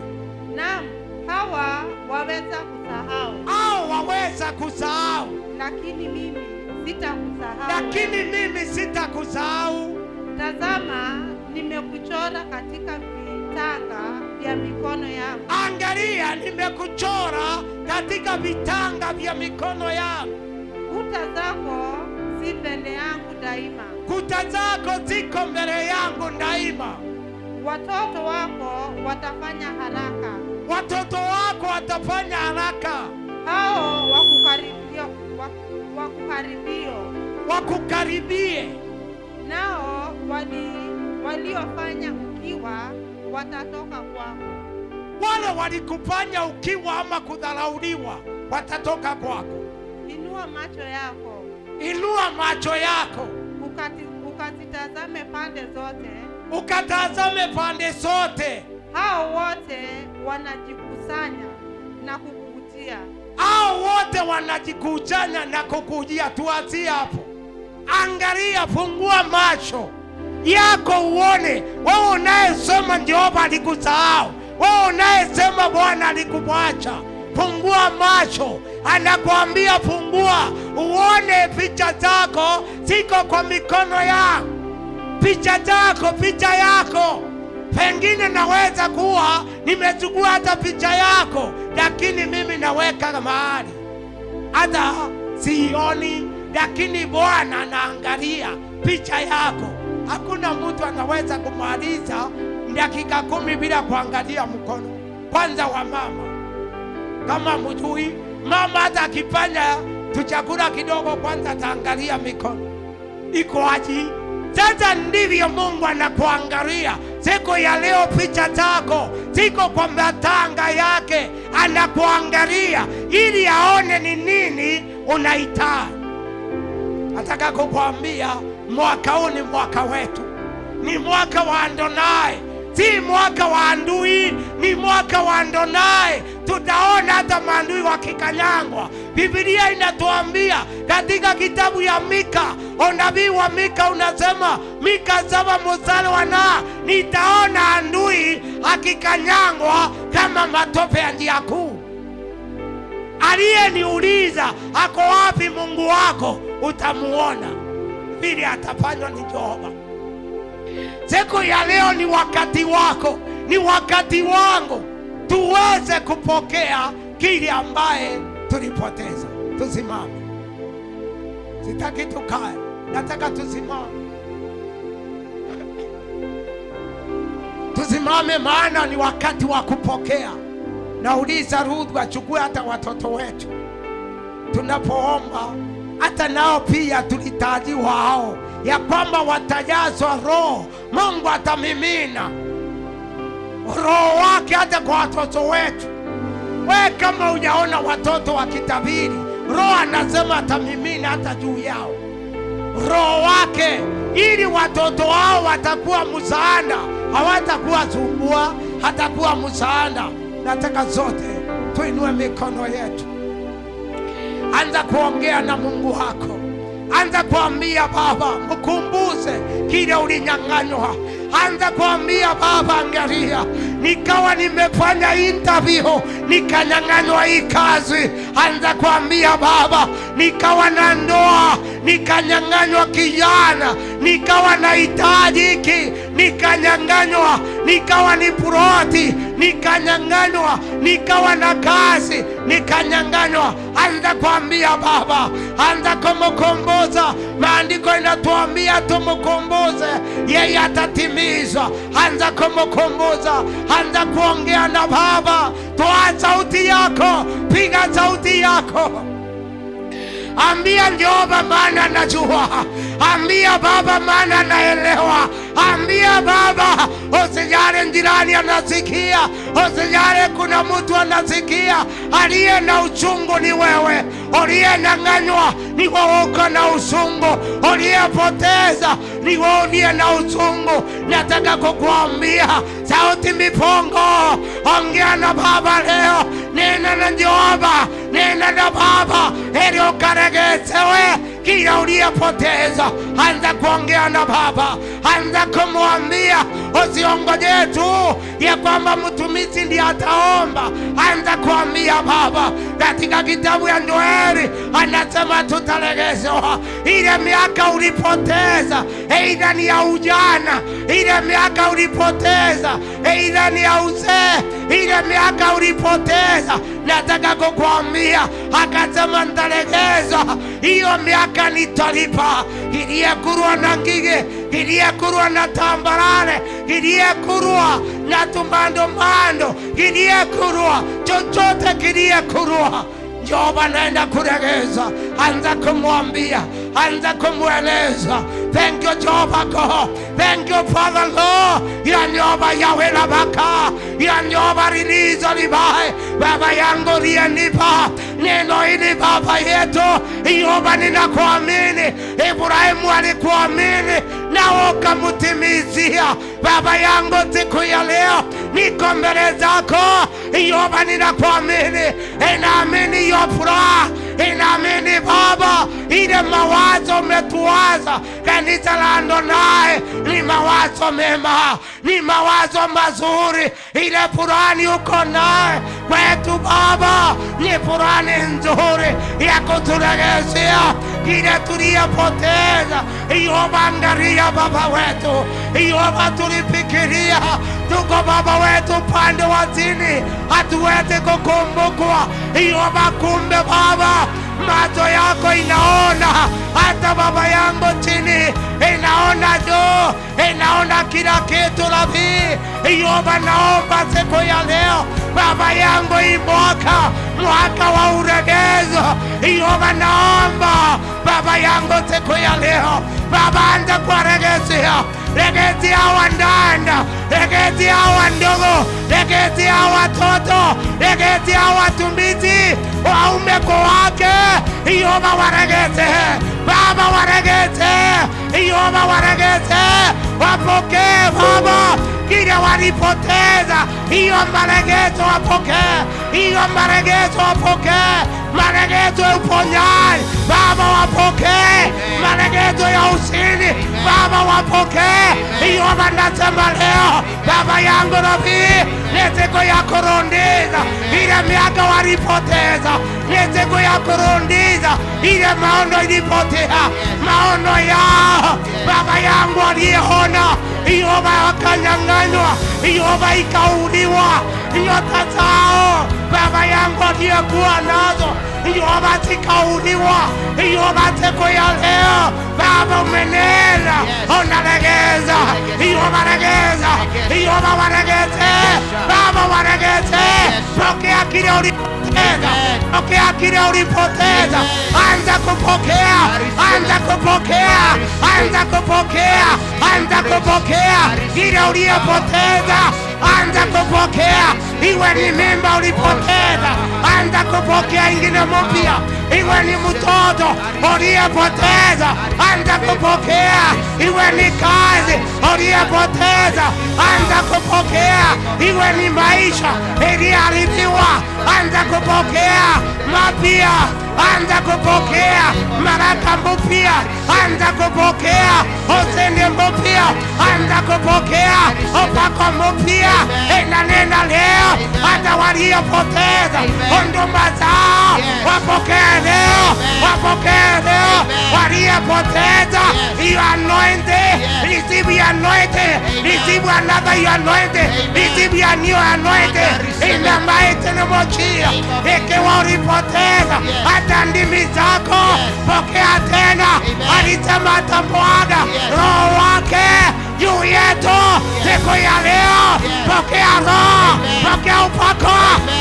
Naam, hawa waweza kusahau, au waweza kusahau, lakini mimi sitakusahau. lakini mimi sitakusahau. Tazama, nimekuchora katika vi- vitanga vya mikono yangu. Angalia, nimekuchora katika vitanga vya mikono yangu. Kuta zako si mbele yangu daima. Kuta zako ziko mbele yangu daima. Watoto wako watafanya haraka, Watoto wako watafanya haraka, hao wakukaribio, wakukaribio, wakukaribie. nao wali waliofanya ukiwa watatoka kwako. Wale walikufanya ukiwa ama kudharauliwa watatoka kwako. Inua macho yako Inua macho yako ukati, ukazitazame pande zote, ukatazame pande zote. hao wote wanajikusanya na kukuvutia. Hao wote wanajikusanya na kukujia. Tuanzie hapo. Angalia, fungua macho yako uone. Wewe unayesema Jehova alikusahau, wewe unayesema Bwana alikumwacha, fungua macho. Anakuambia fungua, uone picha zako ziko kwa mikono yako, picha zako, picha yako. Pengine naweza kuwa nimechukua hata picha yako, lakini mimi naweka mahali hata sioni, lakini Bwana anaangalia picha yako. Hakuna mtu anaweza kumaliza dakika kumi bila kuangalia mkono kwanza wa mama. Kama mjui, mama hata akifanya tuchakula kidogo, kwanza ataangalia mikono iko aji. Sasa ndivyo Mungu anakuangalia siku ya leo. Picha zako ziko kwa matanga yake, anakuangalia ili aone ni nini unahitaji. Nataka kukwambia mwaka huu ni mwaka wetu, ni mwaka wa Adonai, si mwaka wa adui, ni mwaka wa Adonai. Tutaona hata maadui wakikanyangwa. Biblia inatuambia katika kitabu ya Mika, unabii wa Mika unasema, Mika saba mstari wa na, nitaona andui akikanyangwa kama matope ya njia kuu. Aliyeniuliza ako wapi Mungu wako, utamuona vile atafanywa ni Jehova. Siku ya leo ni wakati wako, ni wakati wangu, tuweze kupokea kile ambaye tulipoteza. Tusimame, sitaki tukae, nataka tusimame, tusimame, maana ni wakati wa kupokea. Nauliza Ruth achukue hata watoto wetu tunapoomba, hata nao pia tulitajiwa hao ya kwamba watajazwa Roho. Mungu atamimina Roho wake hata kwa watoto wetu. We kama hujaona watoto wakitabiri, Roho anasema atamimina hata juu yao Roho wake, ili watoto wao watakuwa msaada, hawatakuwa sumbua, hatakuwa msaada. Nataka zote tuinue mikono yetu, anza kuongea na Mungu wako, anza kuambia Baba, mkumbuze kile ulinyang'anywa. Anza kuambia Baba, angalia, nikawa nimefanya interview nikanyang'anywa hii kazi. Anza kuambia Baba, nikawa na ndoa nikanyang'anywa kijana, nikawa na hitaji hiki nikanyang'anywa, nikawa ni proati, nikanyang'anywa, nikawa na kazi nikanyang'anywa. Anza kuambia Baba, anza kumkomboza. Maandiko inatuambia tumkomboze, yeye atatimiza. Anza kumkomboza, anza kuongea na Baba. Toa sauti yako, piga sauti yako. Ambia Jehova, maana najua. Ambia Baba, maana naelewa. Ambia Baba, usijali jirani anasikia, usijali kuna mtu anasikia. Aliye na uchungu ni wewe, uliyenyang'anywa ni wewe, uko na uchungu, uliyepoteza ni wewe uliye na uchungu. Nataka kukuambia sauti mipongo, ongea na Baba leo, nena na Jehova, nena na Baba ili ukaregezewe kila uliyepoteza. Anza kuongea na Baba, anza kumwambia, usiongojee tu ya kwamba mtumishi ndiye ataomba. Anza kuambia Baba, katika kitabu ya Yoeli anasema tutaregezewa ile miaka ulipoteza, aidha ni ya ujana, ile miaka ulipoteza, aidha ni ya uzee, ile miaka ulipoteza, nataka kukuambia, akasema nitalegeza hiyo miaka, nitalipa iliyekurwa na ngige, iliyekurwa na tambarare, iliyekurwa na tumandomando, iliyekurwa chochote kiliyekurwa Jehova naenda kuregeza, anza kumwambia, anza kumweleza. Thank you Jehova God, thank you Father Lord, ya Jehova Yahweh Rabaka, ya nyoba lilizo libaye, Baba yangu liyenipa neno hili Baba yetu, Jehova ninakuamini, Ibrahimu alikuamini. Na ukamutimizia. Baba yangu siku ya leo niko mbele zako, Jehova ninakuamini, inaamini yo furaha, inaamini Baba ile mawazo umetuwaza. Kanisa la Adonai ni mawazo mema, ni mawazo mazuri, ile furani uko naye kwetu Baba ni furani nzuri ya kuturegezea kile tuliyopoteza. Yehova, angalia Baba wetu, Yehova, tulifikiria tuko Baba wetu upande wa chini, hatuwezi kukumbukwa. Yehova, kumbe Baba. Macho yako inaona. Hata baba yangu chini inaona juu. Inaona kila kitu lavi Yehova, naomba siku ya leo baba yangu hii mwaka mwaka wa uregezo. Yehova, naomba. Baba yangu siku ya leo. Baba, anza kuwaregezea regezea wandanda regezea wandogo regezea watoto. Regezea watumizi waume kwa wake. Yehova, waregeze Baba, waregeze Yehova, waregeze wapokee Baba kile walipoteza, hiyo maregezo wapokee, hiyo maregezo wapokee, maregezo ya uponyaji Baba wapokee, maregezo ya usini Baba wapokee. hiyo. nasema leo Baba yangu Robi, ni ya kurundiza ile miaka walipoteza, ni siku ya kurundiza ile maono ilipotea, maono yao Baba yangu aliyeona Yehova wakanyang'anywa, Yehova ikauliwa. Nyota zao Baba yangu aliyekuwa nazo Yehova zikauliwa. Yehova siku ya leo Baba umenena, unaregeza Yehova, regeza. Yehova, waregeze Baba, waregeze, pokea kile ulipoteza, pokea kile ulipoteza, anza kupokea, anza kupokea, anza kupokea, anza kupokea kile uliyopoteza, anza kupokea, iwe ni mimba ulipoteza, anza kupokea ingine mpya, iwe ni mtoto uliyepoteza, anza kupokea, iwe ni kazi uliyepoteza, anza kupokea, iwe ni maisha iliyoharibiwa, anza kupokea mapya anza kupokea maraka mpya, anza kupokea usindi mpya, anza kupokea upako mpya. Inanena leo hata waliopoteza huduma zao wapokee leo, wapokee leo, waliopoteza hiyo anointing, receive your anointing, receive another your anointing, receive your new anointing. In the mighty name of Jesus. Ikiwa ulipoteza hata ndimi zako, pokea tena. Alisema atamwaga roho wake juu yetu siku ya leo. Pokea roho, pokea upako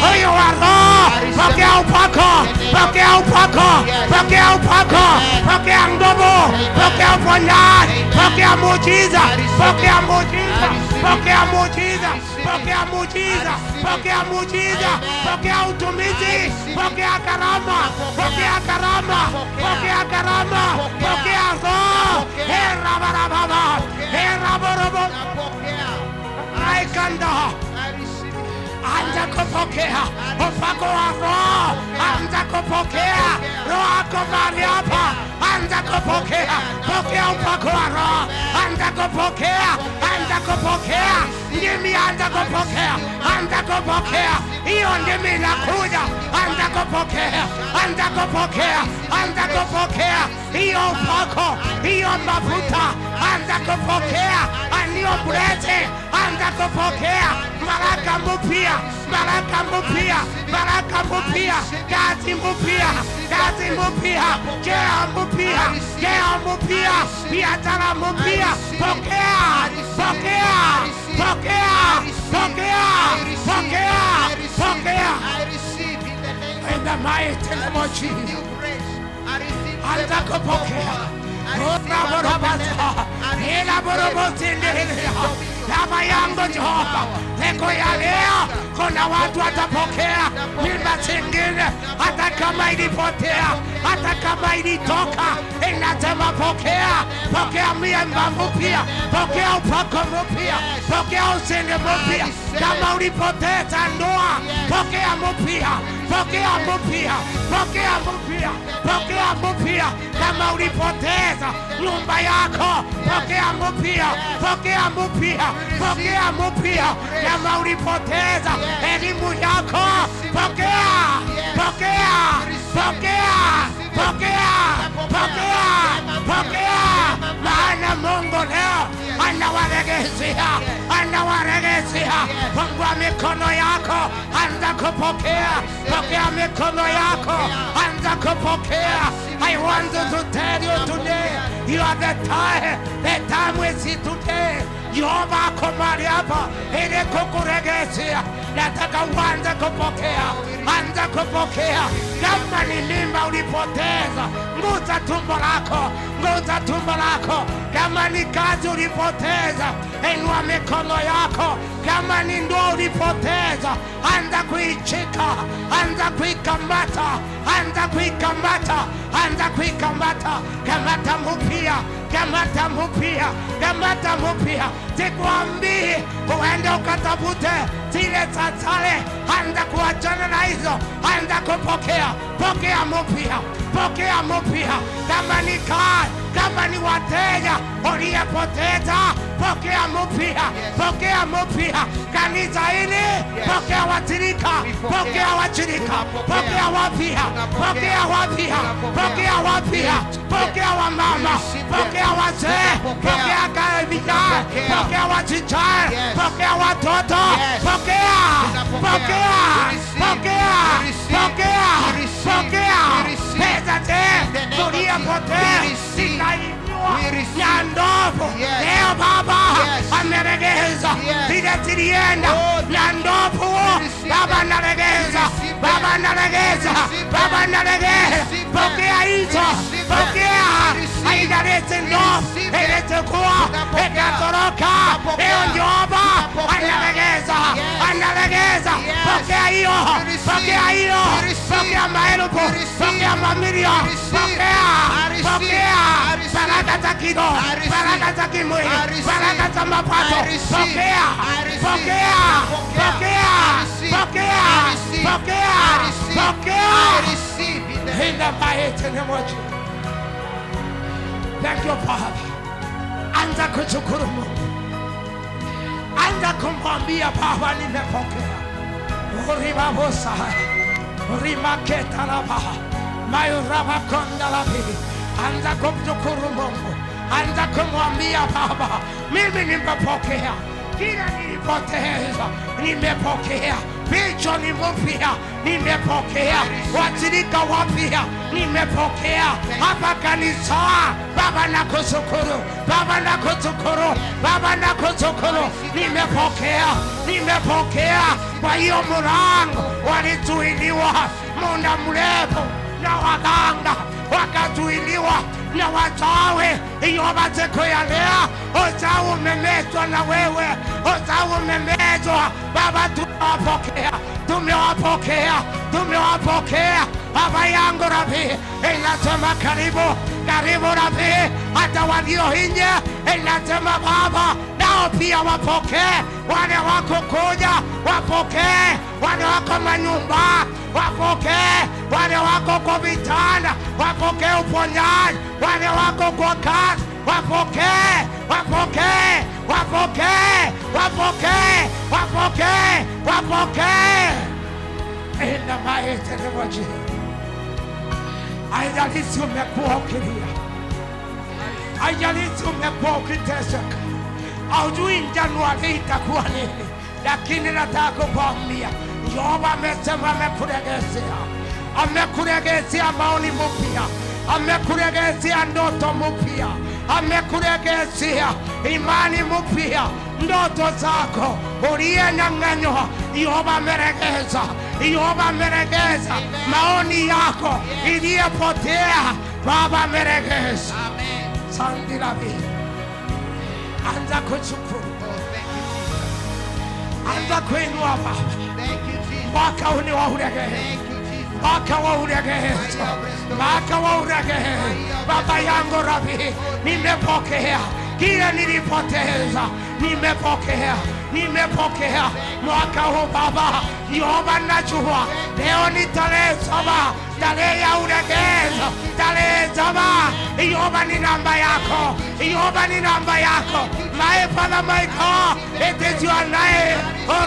huyu wa roho, pokea upako, pokea upako, pokea upako, pokea nguvu, pokea uponyaji, pokea muujiza, pokea muujiza, pokea muujiza, pokea muujiza, pokea muujiza, pokea utumizi, pokea karama, pokea karama, pokea karama, pokea roho. Hera barababa, hera borobo, aikanda anza kupokea upako wa Roho, anza kupokea Roho ako mahali hapa, anza kupokea, pokea upako wa Roho, anza kupokea, anza kupokea ndimi, anza kupokea, anza kupokea hiyo ndimi inakuja, anza kupokea, anza kupokea, anza kupokea hiyo upako, hiyo mafuta, anza kupokea ani iliyo blessing, anza kupokea baraka mpya, baraka mpya, baraka mpya, kazi mpya, kazi mpya, cheo mpya, cheo mpya, biashara mpya. Pokea, pokea, pokea, pokea, pokea, pokea. In the mighty name of Jesus. Anza kupokea. Ora borobata. Ila borobotindilia. Baba yangu Jehova, siku ya leo kuna watu watapokea mimba zingine, hata kama ilipotea, hata kama ilitoka, inasema pokea, pokea mimba mpya, pokea upako mpya, pokea ushindi mpya. Kama ulipoteza ndoa, pokea mpya, pokea mpya, pokea mpya, pokea mpya. Kama ulipoteza nyumba yako, pokea mpya, pokea mpya, pokea mpya. Kama ulipoteza elimu yako, pokea, pokea, pokea, pokea, pokea, pokea. Maana Mungu leo anawaregezea, anawaregezea. Fungua mikono yako, anza kupokea, pokea mikono yako, anza kupokea. I want to tell you today, you are the time, the time we see today. Jehova ako mahali hapa ili kukuregezea. Nataka uanze kupokea, anza kupokea. Kama ni mimba ulipoteza, nguza tumbo lako, nguza tumbo lako. Kama ni kazi ulipoteza, inua mikono yako. Kama ni ndoa ulipoteza, anza kuichika, anza kuikamata, anza kuikamata, anza kuikamata. Kamata mupia, kamata mupia, kamata mpya. Sikwambii uende ukatafute zile za kale, anza kuachana na hizo, anza kupokea, pokea mpya, pokea mpya. Kama ni kazi, kama ni wateja uliyepoteza, pokea mpya, pokea mpya. Kanisa hili pokea washirika, pokea washirika, pokea wapya, pokea wapya, pokea wapya, pokea wamama, pokea wazee, pokea vijana, pokea wasichana, pokea watoto, pokea, pokea, pokea, pokea, pokea. Pesa zee tuliyepotea zinainua ya ndovu. Leo Baba ameregeza. Zile zilienda na ndovu. Baba naregeza, Baba naregeza, Baba naregeza. Pokea hizo, pokea. Haidalete ndovu ilikuwa ikatoroka. Leo Jehova analegeza, analegeza. Pokea hiyo, pokea hiyo, pokea maelfu, pokea mamilioni, pokea, pokea baraka za kiroho, baraka za kimwili, baraka za mapato. Pokea, pokea, pokea, pokea, pokea, pokea. In the mighty name of Jesus. Thank you, Father. Anza kushukuru Mungu, anza kumwambia Baba, nimepokea. Uribabosa rimaketalaba mayurabakondalabi. Anza kumshukuru Mungu, anza kumwambia Baba, mimi nimepokea. Kila nilipoteza, nimepokea. Picho ni mpya, nimepokea. Washirika wapya, nimepokea. Hapa kanisa. Baba nakushukuru, Baba nakushukuru, Baba nakushukuru, nimepokea, nimepokea. Kwa hiyo mlango walizuiliwa muda mrefu na waganga wakazuiliwa na wachawi. Hiyo siku ya leo uchawi umemezwa na wewe, uchawi umemezwa. Baba, tumewapokea, tumewapokea, tumewapokea. Baba yangu Rabi, inasema karibu, karibu Rabi, hata walio nje inasema Baba nao pia wapokee, wale wako kuja wapokee, wale wako manyumba wapokee, wale wako kwa vitanda wapokee uponyaji, kazi wapokee, wapokee, wapokee, wapokee, wapokee, wapokee. In the mighty name of Jesus. Haijalishi umekuwa ukilia, haijalishi umekuwa ukiteseka, haujui Januari itakuwa nini, lakini nataka kukwambia Yehova amesema amekuregezea, amekuregezea maoni mpya, amekuregezea ndoto mpya, amekuregezea imani mpya, ndoto zako uliyenyang'anywa, Yehova ameregeza, Yehova ameregeza. Maoni yako iliyepotea, Baba ameregeza. Sandilabi, anza kushukuru, anza kuinua Baba, mwaka huu wa uregehe. Baba yangu Rabi, nimepokea kile nilipoteza, nimepokea nimepokea mwaka huu Baba. Yehova, najua leo ni tarehe saba, tarehe ya uregezo, tarehe saba. Yehova ni namba yako, Yehova ni namba yako. My Father, my God, it is your. Oh,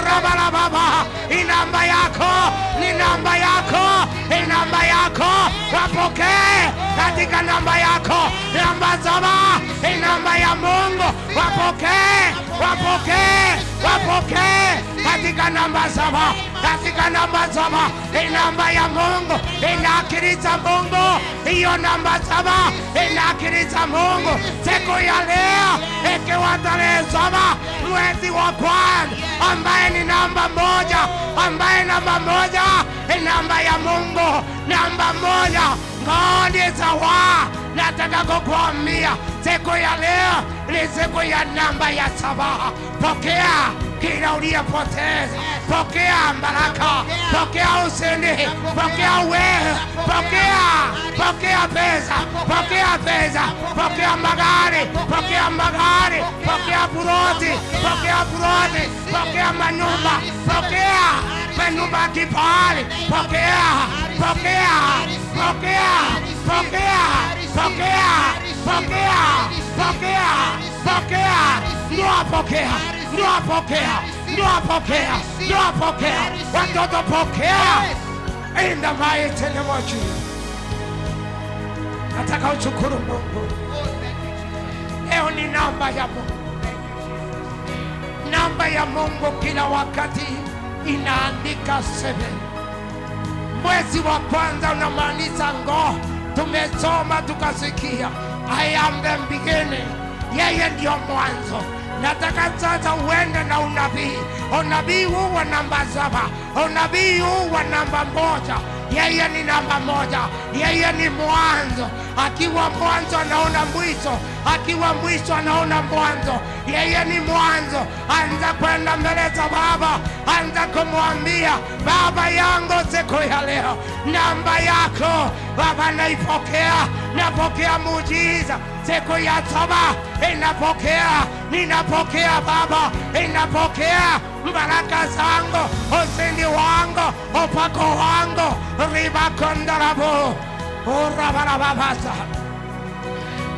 Baba, ni namba yako, ni namba yako, ni namba yako. Wapokee katika namba yako, namba saba, ni namba ya Mungu. Wapokee, wapokee, wapokee katika namba saba, katika namba saba, ni namba ya Mungu, ina akili za Mungu. Hiyo namba saba ina akili Mungu. Siku ya leo ikiwa tarehe saba mwezi wa kwanza, ambaye ni namba moja, ambaye namba moja ni namba ya Mungu, namba moja. God sawa. nataka kukuambia siku ya leo ni siku ya namba ya saba. Pokea kila uliyepoteza, pokea baraka, pokea ushindi, pokea uwezo, pokea, pokea pesa, pokea pesa, pokea magari, pokea magari, pokea buroti, pokea buroti, pokea manyumba, pokea. Manyumba ya pokea, pokea, pokea, pokea, pokea, pokea, pokea, pokea, ndio pokea, ndio pokea, ndio pokea, ndio pokea, watoto pokea, in the mighty name of Jesus. Nataka uchukuru Mungu. Leo ni namba ya Mungu, namba ya Mungu kila wakati inaandika seven. Mwezi wa kwanza unamaanisha ngo, tumesoma tukasikia, I am the beginning, yeye ndio mwanzo. Nataka sasa uende na unabii. Unabii huu wa namba saba, unabii huu wa namba moja. Yeye ni namba moja, yeye ni mwanzo. Akiwa mwanzo anaona mwisho, akiwa mwisho anaona mwanzo. Yeye ni mwanzo. Anza kwenda mbele za Baba, anza kumwambia Baba yangu, siku ya leo namba yako Baba naipokea, napokea muujiza. Siku ya saba inapokea, ninapokea Baba, inapokea baraka zangu, ushindi wangu, upako wangu, ribakondarabu urabarababasa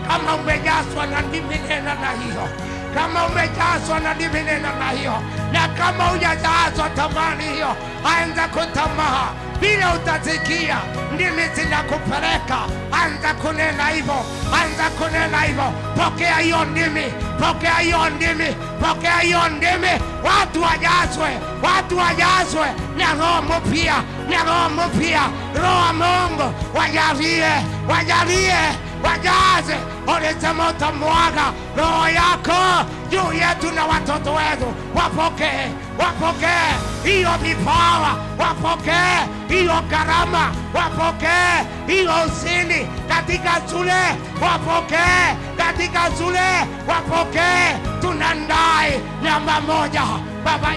kama umejazwa na ndimi nena na hiyo, kama umejazwa na ndimi nena na hiyo, na kama hujajazwa tamani hiyo, anza kutamaha vile utasikia ndimi zinakupeleka, anza kunena hivyo, anza kunena hivyo. Pokea hiyo ndimi, pokea hiyo ndimi, pokea hiyo ndimi. Watu wajazwe, watu wajazwe. Na roho mpya, na roho mpya, roho Mungu wajalie, wajalie wajaze. Ulisema utamwaga roho yako juu yetu na watoto wetu, wapokee, wapokee hiyo vipawa, wapokee hiyo karama, wapokee hiyo ushindi katika shule, wapokee katika shule, wapokee. Tunandai namba moja, Baba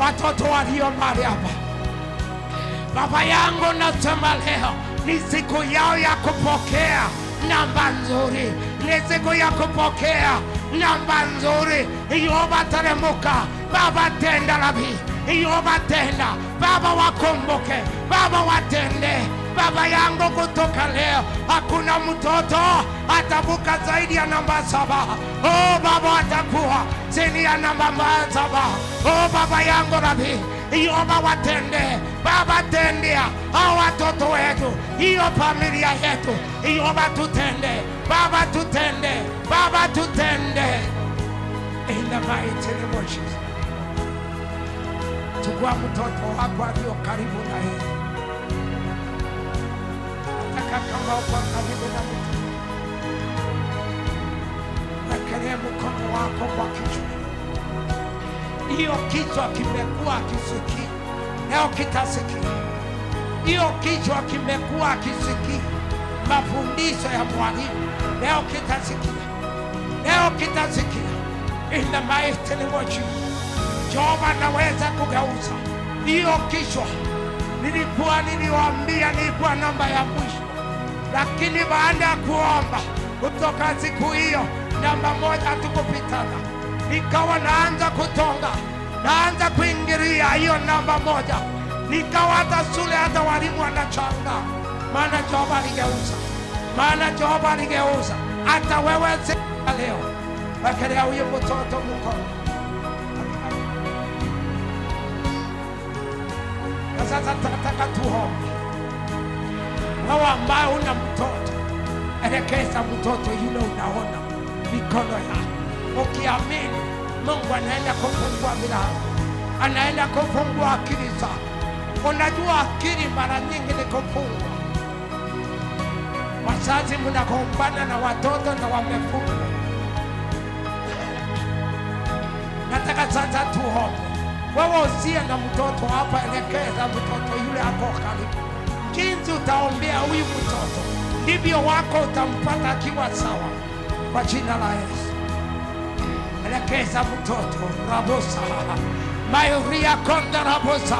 watoto walio mbali hapa Baba yangu, nasema leo ni siku yao ya kupokea. Namba nzuri, ni siku ya kupokea. Namba nzuri. Yehova teremuka, Baba tenda Rabi, Yehova tenda. Baba, wakumbuke. Baba, watende Baba yangu, kutoka leo. Hakuna mtoto atavuka zaidi ya namba saba. Oh Baba, atakuwa chini ya namba saba. Oh Baba yangu Rabi, Yehova watende. Baba, tendea hao watoto wetu, hiyo familia yetu, yoba tutende. Baba, tutende. Baba, tutende. In the mighty name of Jesus. Chukua mtoto wako alio karibu na yeye, kama uko karibu na wako kwa kichwa. Hiyo kichwa kimekuwa kisikii, leo kitasikia. Hiyo kichwa kimekuwa kisikii mafundisho ya mwalimu, leo kitasikia, leo kitasikia. In the mighty name of Jesus. Jehova naweza kugeuza hiyo kichwa. Nilikuwa niliwaambia nilikuwa namba ya mwisho, lakini baada ya kuomba kutoka siku hiyo namba moja hatukupitana, nikawa naanza kutonga, naanza kuingilia hiyo namba moja, nikawa hata shule hata walimu wanachanga, maana Jehova aligeuza, maana Jehova aligeuza. Hata wewe leo, wekelea huyo mtoto mkono. Na sasa tunataka tuombe. Wewe ambao una mtoto, elekeza mtoto yule unaona mikono yako, ukiamini Mungu anaenda kufungua milango, anaenda kufungua akili zako. Unajua akili mara nyingi ni kufungwa. Wazazi mnagombana na watoto na wamefungwa. Nataka sasa tuombe. Wewe usiye na mtoto hapa, elekeza mtoto yule ako karibu. Jinsi utaombea huyu mtoto, ndivyo wako utampata akiwa sawa, kwa jina la Yesu. Elekeza mtoto rabosa. Mayuria konda rabosa.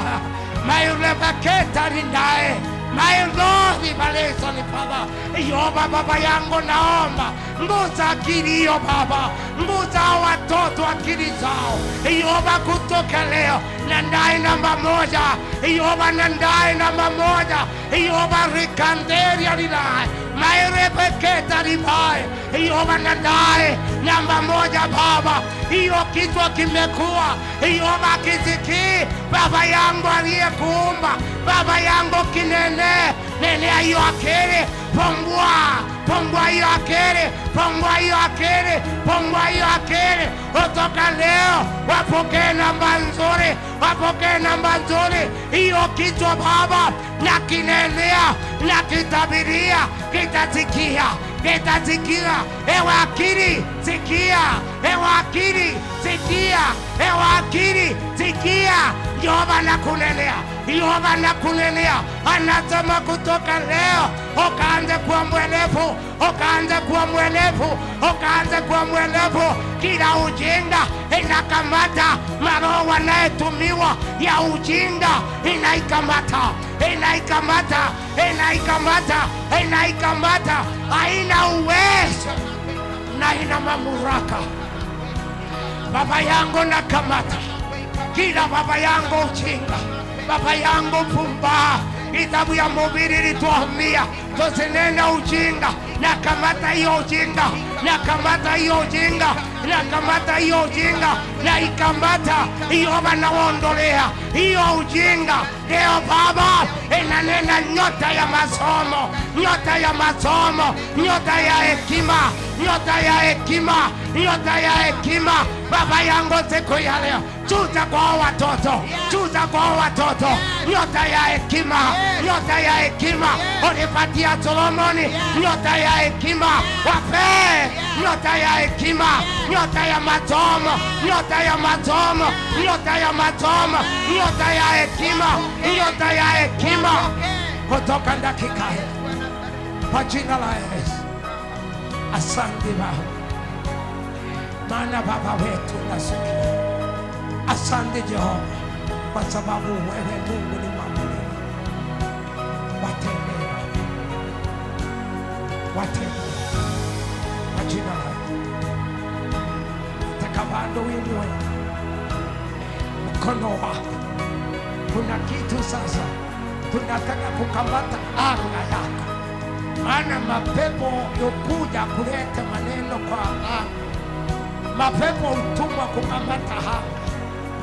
Mayulevaketa rindae. Mayudhori balesoni Baba. yoba Baba yangu, naomba. Mbuza akili Baba, mbuza watoto akili zao. Yoba kutoka leo na ndai namba moja Yehova, na ndai namba moja Yehova, rikanderia linaye mairepeketa libaye Yehova, na ndai namba moja Baba, hiyo kichwa kimekuwa hiyo kisikii Baba yangu aliyekuumba Baba yangu kinene nenea hiyo akili, pongua pongua hiyo akili, pongua hiyo akili, pongua hiyo akili. Kutoka leo wapokee namba nzuri, wapokee namba nzuri. Hiyo kichwa Baba na kinenea na kitabiria, kitasikia kitasikia. Ewe akili sikia, ewe akili sikia, ewe akili sikia. Yehova nakunenea, Yehova nakunenea, anasema kutoka leo ukaanze kuwa mwelevu, ukaanze kuwa mwelevu, ukaanze kuwa mwelevu. Kila ujinga inakamata, maroho wanayetumiwa ya ujinga inaikamata, inaikamata, inaikamata, inaikamata, haina uwezo na ina mamlaka. Baba yangu nakamata. Kila baba yangu uchinga, baba yangu pumba. itabu ya mubiri ilituambia tusinene ujinga. Nakamata hiyo ujinga, nakamata hiyo ujinga, nakamata hiyo ujinga, naikamata hiyo, wanaondolea hiyo ujinga leo. Baba, inanena nyota ya masomo, nyota ya masomo, nyota ya hekima, nyota ya hekima, nyota ya hekima. Baba yangu siku ya leo chuza kwa watoto, chuza kwa watoto, nyota ya hekima, nyota ya hekima ulipatia Solomoni, nyota ya hekima wape, nyota ya hekima, nyota ya masomo, nyota ya masomo, nyota ya masomo, nyota ya hekima, nyota ya hekima kutoka dakika hii kwa jina la Yesu. Asante Baba, maana Baba wetu nasikia Asante Jehova, kwa sababu wewe Mungu ni mwaminifu. Watendee Baba, watendee kwa jina la taka bado mkono wako. Kuna kitu sasa. Tunataka kukamata anga yako, maana mapepo yokuja kuleta maneno kwa anga, mapepo hutumwa kukamata anga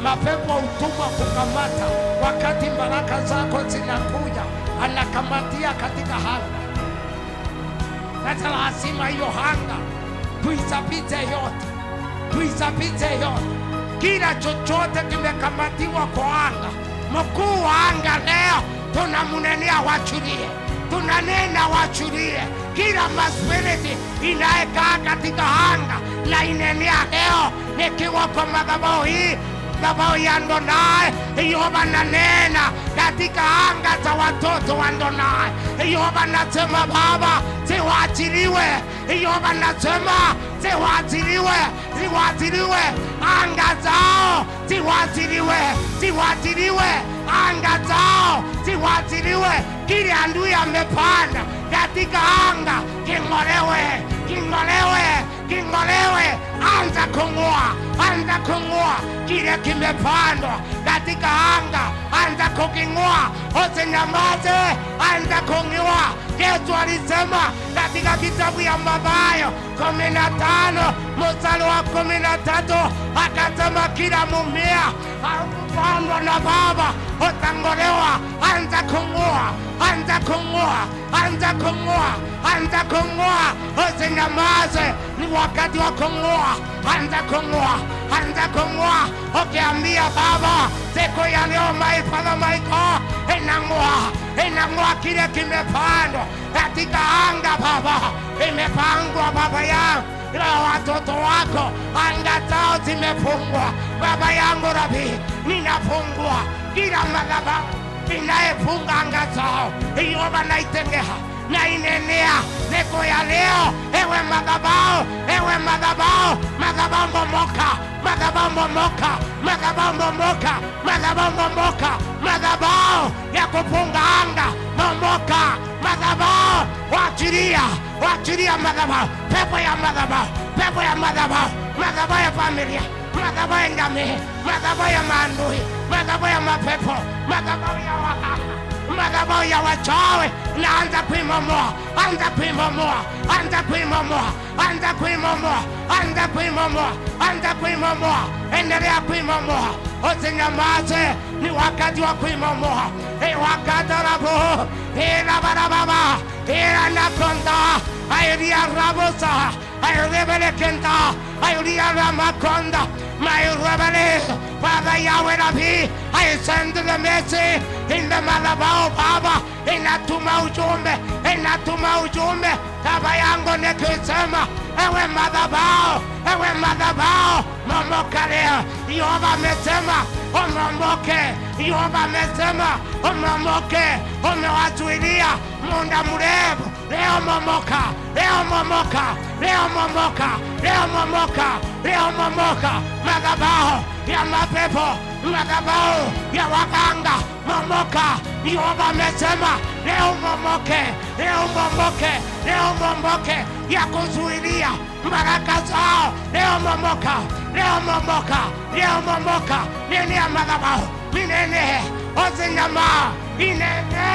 mapepo hutumwa kukamata. Wakati baraka zako zinakuja, anakamatia katika anga. Sasa lazima hiyo hanga tuisapite yote, tuisafishe yote, kila chochote kimekamatiwa kwa anga. Mkuu wa anga leo tunamunenea, wachulie, tunanena wachulie kila maspiriti inayekaa katika anga na inenea leo, nikiwa kwa madhabahu hii madhabahu ya Ndonai, Yehova nanena katika anga za watoto wa Ndonai. Yehova nasema Baba, ziwaachiliwe. Yehova nasema ziwaachiliwe, ziwaachiliwe anga zao, ziwaachiliwe, ziwaachiliwe anga zao, ziwaachiliwe. Kile adui amepanda katika anga king'olewe, king'olewe. Anza kung'oa, anza kung'oa kile kimepandwa katika anga, anza kuking'oa, usinyamaze, anza kung'oa. Yesu alisema katika kitabu ya Mathayo kumi na tano mstari wa kumi na tatu akasema kila mumea haukupandwa na Baba utang'olewa. Anza kung'oa, anza kung'oa, anza kung'oa, anza kung'oa, usinyamaze, ni wakati wa kung'oa. Anza kung'oa, anza kung'oa, ukiambia Baba, siku ya leo my Father my God, inang'oa, inang'oa kile kimepandwa katika anga Baba, imepangwa Baba yangu na watoto wako, anga zao zimefungwa. Baba yangu Rabi, ninafungua kila madhabahu inayefunga anga zao, hiyo naitengea na inenea siku ya leo, ewe madhabahu, ewe madhabahu, madhabahu bomoka, madhabahu bomoka, madhabahu bomoka, madhabahu bomoka, madhabahu ya kufunga anga bomoka, madhabahu wachilia, wachilia madhabahu, pepo ya madhabahu, pepo ya madhabahu, madhabahu ya familia, madhabahu ya ngamii, madhabahu ya maandui, madhabahu ya mapepo, madhabahu ya waganga madhabahu ya wachawi naanza kuimomoa, anza kuimomoa, anza kuimomoa, anza kuimomoa, anza kuimomoa, anza kuimomoa, endelea kuimomoa, usinyamaze, ni wakati wa kuimomoa, ni wakati rabu ila barababa ila airia ramakonda my revelation, Father Yahweh Rabbi, I send the message in the madhabahu Baba, inatuma ujumbe, inatuma ujumbe Baba yangu nikisema, ewe madhabahu, ewe madhabahu, momoka leo. Yehova amesema umomoke, Yehova amesema umomoke, umewazuilia muda mrefu. Leo momoka, leo momoka, leo momoka, leo momoka, leo momoka, madhabahu ya mapepo, madhabahu ya waganga, momoka. Yehova amesema leo momoke, leo momoke, leo momoke, ya kuzuilia baraka zao, leo momoka, leo momoka, leo momoka. nini ya madhabahu, minene, ozinyama, inene,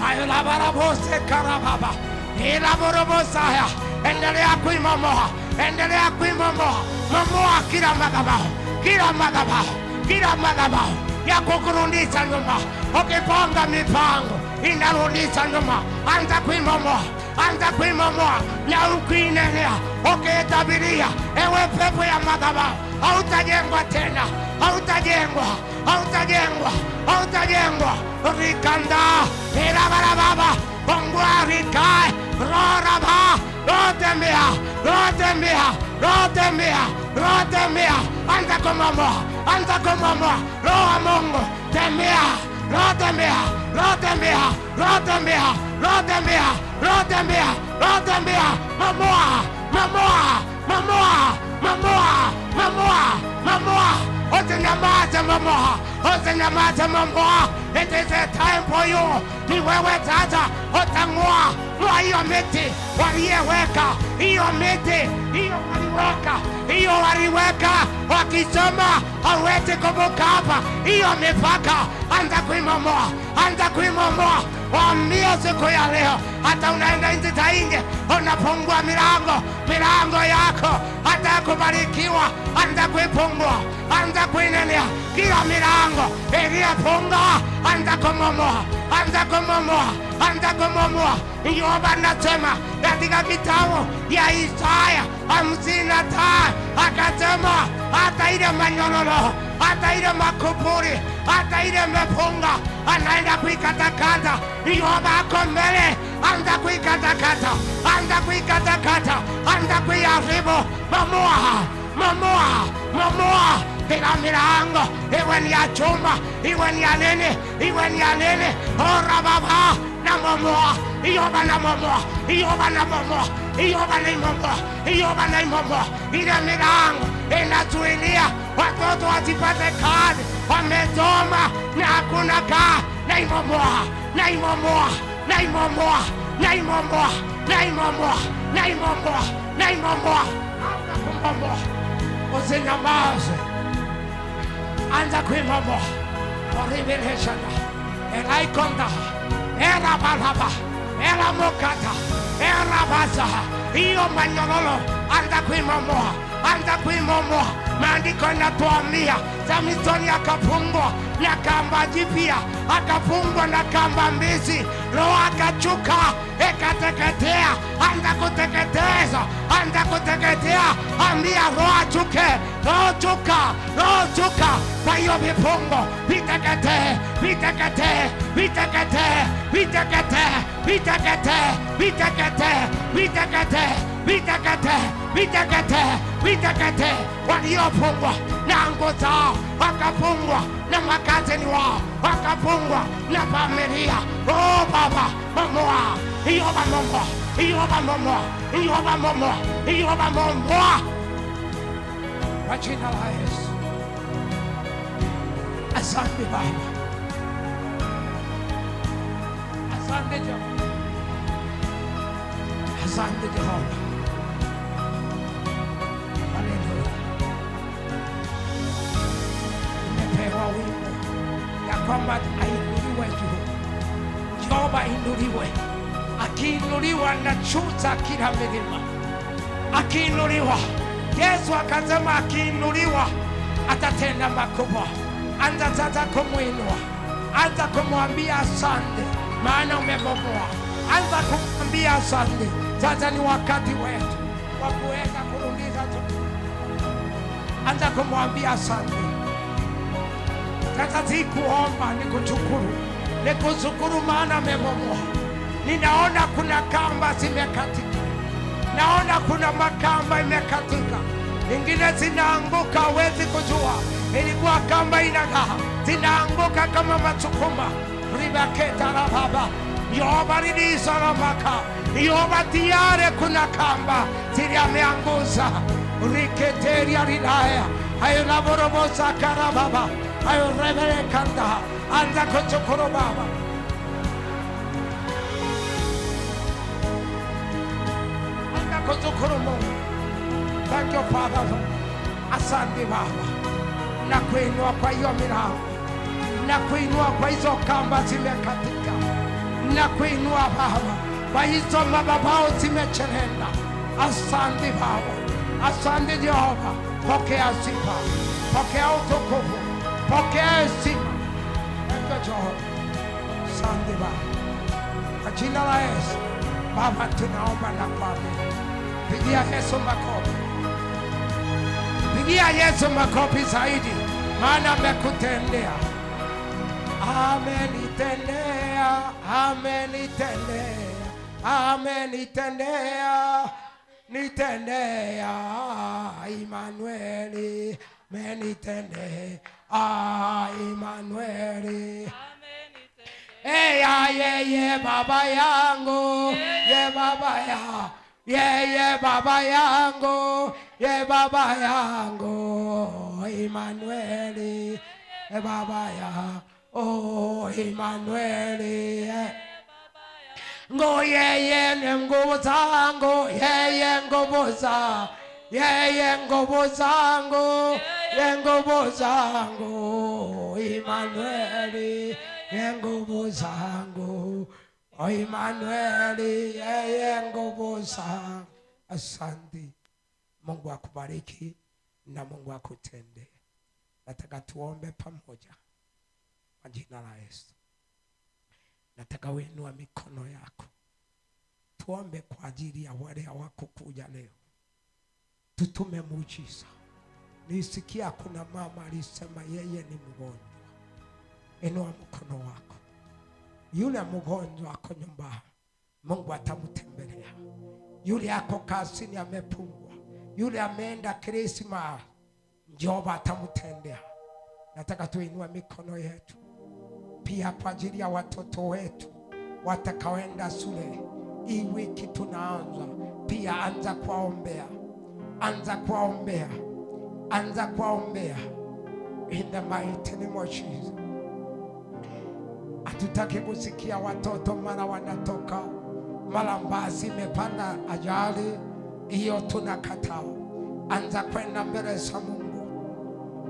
Baba ayolabarabose karababa ilaborobosaya endelea kuimomoa endelea kuimomoa momoa. Kila madhabahu kila madhabahu kila madhabahu ya kukurudisha nyuma. Ukipanga mipango. Inarudisha nyuma. Anza kuimomoa anza kuimomoa na ukuinenea ukiitabiria ewe pepo ya madhabahu hautajengwa tena. Hautajengwa hautajengwa hautajengwa rikanda. Irabarababa ongwarikae roraba. Rotembea. Rotembea. Rotembea. Rotembea. Anza kumomoa anza kumomoa roho wa mungu. Tembea. Rotembea. Rotembea. Rotembea. Rotembea. Rotembea. Rotembea. Mamoa mamoa mamoa mamoa mamoa mamoa. Usinyamaze mamoa. Usinyamaze mamoa. It is a time for you. Ni wewe sasa utang'oa ng'oa hiyo miti. Waliyeweka hiyo miti. Hiyo waliweka. Hiyo waliweka. Wakisema hauwezi kuvuka hapa. Hiyo mipaka. Anza kuimomoa. Anza kuimomoa. Waambie siku ya leo hata unaenda nchi za nje milango milango yako hata kubarikiwa anza kuifungua anza kuinenea kila milango iliyofunga anza kumomoa anza kumomoa anza kumomoa Yehova anasema katika kitabu ya Isaya hamsini na tano akasema hata ile manyororo hata ile makufuri hata ile mefunga anaenda kuikatakata. Yehova ako mbele, anza kuikatakata, anza kuikatakata, Anda qui arriba, mamoa, mamoa, mamoa. Tira mirango, iweni ya chumba, iweni ya nini, iweni ya nini. Ora baba, na mamoa, iyoba na mamoa, iyoba na mamoa, iyoba na mamoa, iyoba na mamua. Ina mirango, inatuilia, watoto wasipate kadi, wamesoma na hakuna kaa. Na imamoa, na imamoa, na imamoa, na imamoa, na imamoa, na imamoa imomoa, na imomoa, anza kumomoa, usinyamaze, anza kuimomoa, oribileshana elaikonda erabalaba eramokata erabaza hiyo manyororo anza kuimomoa anza kuimomoa maandiko yanatuambia samsoni akafungwa na kamba jipya. Akafungwa na kamba mbizi. Roho akachuka. Ikateketea anza kuteketeza ambia roho achuke roho chuka roho chuka kwa hiyo vifungo viteketee viteketee viteketee viteketee viteketee viteketee viteketee viteketee viteketee viteketee waliofungwa na nguo zao wakafungwa na makazini wao wakafungwa na familia. Oh baba momoa iyoba momoa iyoba momoa iyoba momoa iyoba momoa marginalized, as I'm divided, as I'm the devil, as I'm the devil. kwamba ainuliwe Jehova inuliwe, akiinuliwa na chuta kila milima, akiinuliwa yesu akasema akiinuliwa atatenda makubwa. Anza sasa kumwinua. Anza kumwambia asante maana umebomoa. Anza kumwambia asante. Sasa ni wakati wetu wa kuweza kurudisha anza kumwambia asante. Sasa si kuomba ni kushukuru ni kushukuru maana amebomoa ninaona kuna kamba zimekatika Naona kuna makamba imekatika, nyingine zinaanguka, hawezi kujua. Ilikuwa kamba inakaa, zinaanguka kama machukuma ribaketarababa Yoba lilizoramaka Yoba tiyare kuna kamba. Ziliameanguza riketeria rilaya ayonavorobosakara baba. Ayoreverekanda anza kuchukuru baba. Thank you Father. Asante Baba, na kuinua kwa hiyo milango, na kuinua kwa hizo kamba zimekatika, na kuinua Baba kwa hizo madhabahu zimechelenda. Asante Baba, asante Jehova, pokea sifa, pokea utukufu, pokea heshima. Thank you Jehova, asante Baba, kwa jina la Yesu. Baba tunaomba na kuamini. Pigia Yesu makofi. Pigia Yesu makofi zaidi, maana amekutendea. Amenitendea, amenitendea, amenitendea, nitendea, ah, Imanueli, menitendea, ah, Imanueli. Eya ah, yeye baba yangu, ye baba ya, yeye baba yangu, ye baba yangu, Imanueli, ye baba ya, oh Imanueli, ye. ngo yeye ni nguvu zangu, yeye nguvu za, yeye nguvu zangu, ye nguvu zangu, Imanueli, ye nguvu zangu, o Imanueli, yeye nguvu zangu, Asante. Mungu akubariki na Mungu akutendee. Nataka tuombe pamoja kwa jina la Yesu. Nataka uinua mikono yako, tuombe kwa ajili ya wale hawakukuja leo, tutume muujiza. Nisikia kuna mama alisema yeye ni mgonjwa. Inua mkono wako, yule mgonjwa ako nyumbani, Mungu atamtembelea. Yule ako kazini amepungwa, yule ameenda Krisma, Jehova atamtendea. Nataka tuinue mikono yetu pia kwa ajili ya watoto wetu watakaoenda shule hii wiki tunaanza pia, anza kuwaombea, anza kuwaombea, anza kuwaombea in the mighty name of Jesus. Hatutaki kusikia watoto mara wanatoka mara mbasi imepanda ajali, hiyo tunakataa. Anza kwenda mbele za Mungu.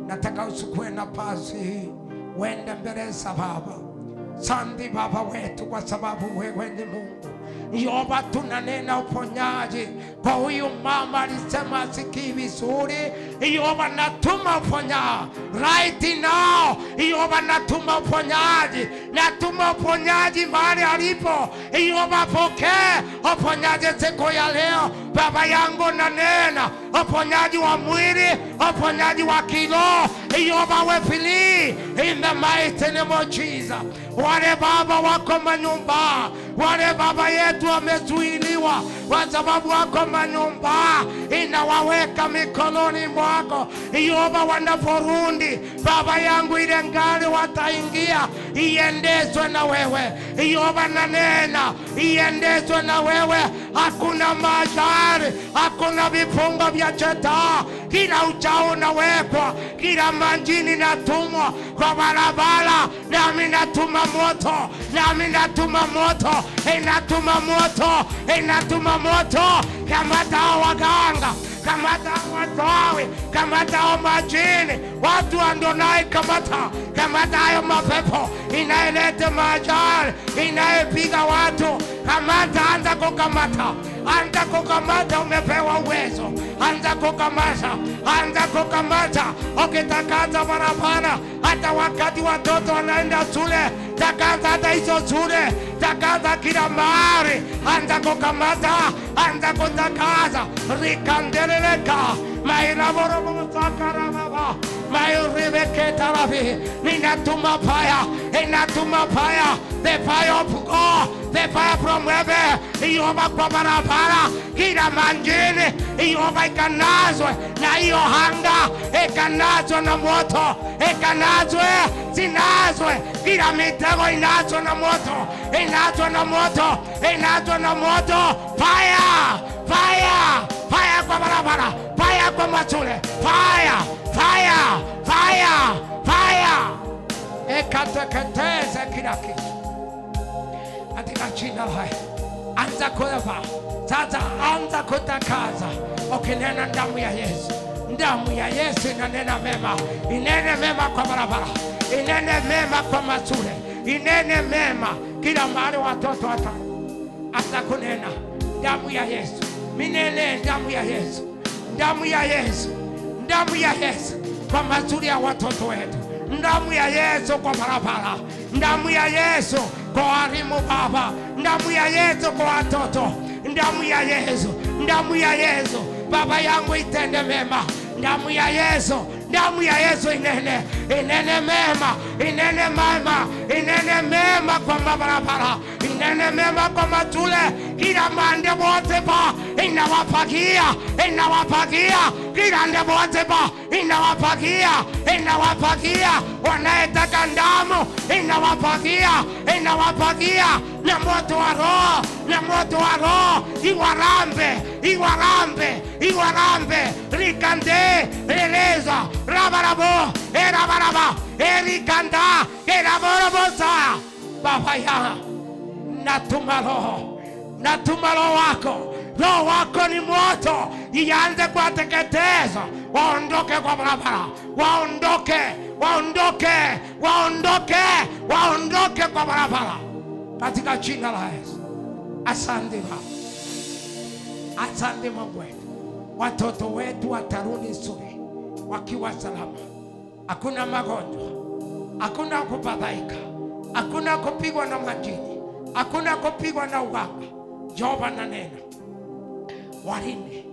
Nataka usukue na pasi hii, wende mbele za Baba. Sandi Baba wetu, kwa sababu wewe ni Mungu. Yehova, tunanena uponyaji kwa huyu mama, alisema asikii vizuri. Yehova, natuma uponyaji right now. Yehova, natuma uponyaji, natuma uponyaji mahali alipo. Yehova, pokee uponyaji siku ya leo. Baba yangu, nanena uponyaji wa mwili, uponyaji wa kiroho. Yehova, we free in the mighty name of Jesus. Wale baba wako manyumba, wale baba yetu wamezuiliwa kwa sababu wako manyumba, inawaweka mikononi mwako Yehova. Wanaporudi baba yangu, ile ngari wataingia, iendezwe na wewe Yehova. Nanena iendezwe na wewe, hakuna majari, hakuna vifungo vya chetaa. kila uchao unawekwa, kila manjini natumwa kwa barabara, nami natuma moto, nami natuma moto, inatuma moto, inatuma moto. Kamata hao waganga, kamata hao wachawi, kamata hao majini, watu wa kamata, kamata hayo mapepo. Inayeleta majari, inayepiga watu, kamata, anza kukamata, anza kukamata, umepewa uwezo, anza kukamata, anza kukamata, ukitakaza barabara, hata wakati watoto wanaenda shule, takaza hata hizo shule, takaza kila mahali, anza kukamata, anza kutakaza, rikandeleleka the fire of God. The fire from heaven. Yehova kwa barabara kila manjini Yehova ikanazwe. Na hiyo hanga ikanazwe na moto. Ikanazwe. Zinazwe kila mitego inazwe na moto. Inazwe na moto. Inazwe na moto. Fire fire! Fire kwa barabara! Fire kwa mashule fire! Fire! Fire! Fire! Ikateketeze kila kitu. Katika jina la anza kuleva sasa, anza kutakaza. Ukinena damu ya Yesu. Damu ya Yesu inanena mema, inene mema kwa barabara, inene mema kwa mashule, inene mema. Kila mahali watoto hata anza kunena. Damu ya Yesu, minene damu ya Yesu, damu ya Yesu, damu ya Yesu. Kwa mazuri ya watoto wetu, damu ya Yesu kwa barabara, damu ya Yesu kwa walimu Baba, damu ya Yesu kwa watoto, damu ya Yesu, damu ya Yesu. Baba yangu itende mema, damu ya Yesu, damu ya Yesu inene, inene mema, inene mema, inene mema kwa mabarabara, inene mema kwa matule, kila mande wote ba inawapagia, inawapagia. Kila nde wote ba inawapagia, inawapagia. Wanayetaka damu, inawapagia, inawapagia na moto wa Roho, na moto wa Roho. Iwarambe, iwarambe, iwarambe rikande releza rabarabo erabaraba erikanda eraborobosa Baba ya natuma Roho, natuma Roho wako. Roho wako ni moto, ianze kuwateketeza, waondoke kwa barabara, waondoke, waondoke, waondoke, waondoke kwa barabara, katika jina la Yesu. Asante Baba, Asante Mungu watoto wetu watarudi shule wakiwa salama, hakuna magonjwa, hakuna kubadhaika, hakuna kupigwa na majini, hakuna kupigwa na uganga. Jehova na nena, walinde,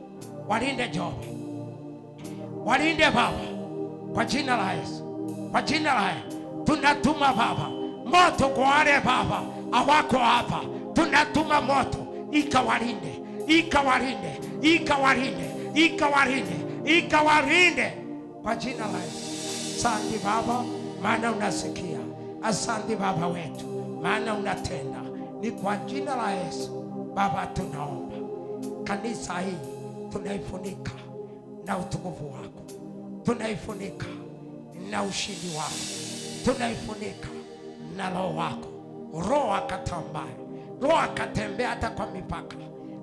walinde Jehova, walinde Baba, kwa jina la Yesu, kwa jina la Yesu. Tunatuma Baba. Moto kwa wale Baba hawako hapa, tunatuma moto ikawalinde, ikawalinde, ikawalinde, ikawalinde, ikawalinde kwa jina la Yesu. Asante Baba, maana unasikia. Asante Baba wetu, maana unatenda. Ni kwa jina la Yesu Baba tunaomba. Kanisa hii tunaifunika na utukufu wako, tunaifunika na ushindi wako, tunaifunika na roho wako. Roho akatambaye, roho akatembea hata kwa mipaka,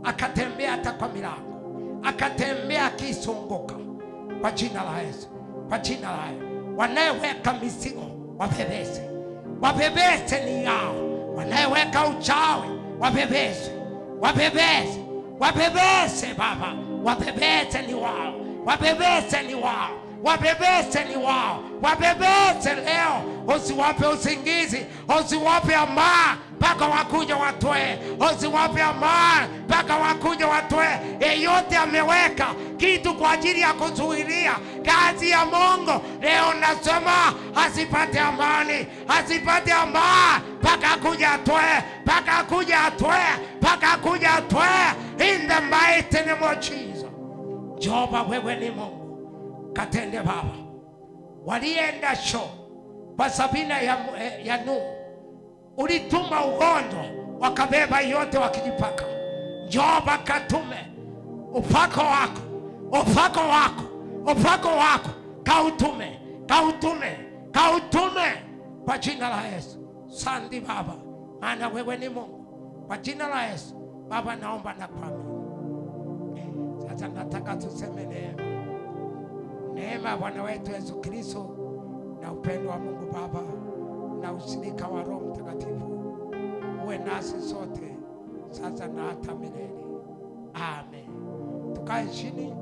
akatembea hata kwa milango, akatembea akisunguka kwa jina la Yesu, kwa jina la Yesu. Wanayeweka mizigo wabebese, wabebese ni yao. Wanayeweka uchawi wabebese, wabebese, wabebese Baba, wabebese ni wao, wabebese ni wao, wabebese ni wao, wabebese leo. Usiwape usingizi, usiwape amaa mpaka wakuja watoe, usiwape amaa mpaka wakuja watoe. Yeyote ameweka kitu kwa ajili ya kuzuilia kazi ya Mungu, leo nasema asipate amani, asipate amaa mpaka akuja atoe, mpaka akuja atoe, mpaka akuja atoe, in the mighty name of Jesus. Jehova, wewe ni Mungu, katende Baba. Walienda sho kwa Sabina ya, ya Nuhu ulituma ugonjwa wakabeba yote wakijipaka. Jehova katume upako wako, upako wako, upako wako kautume, kautume, kautume kwa jina la Yesu. Sandi Baba, maana wewe ni Mungu. Kwa jina la Yesu Baba, naomba na kuamini. Sasa nataka tuseme neema, neema ya Bwana wetu Yesu Kristo na upendo wa Mungu Baba na ushirika wa Roho Mtakatifu uwe nasi sote sasa na hata milele. Amen. Tukae chini.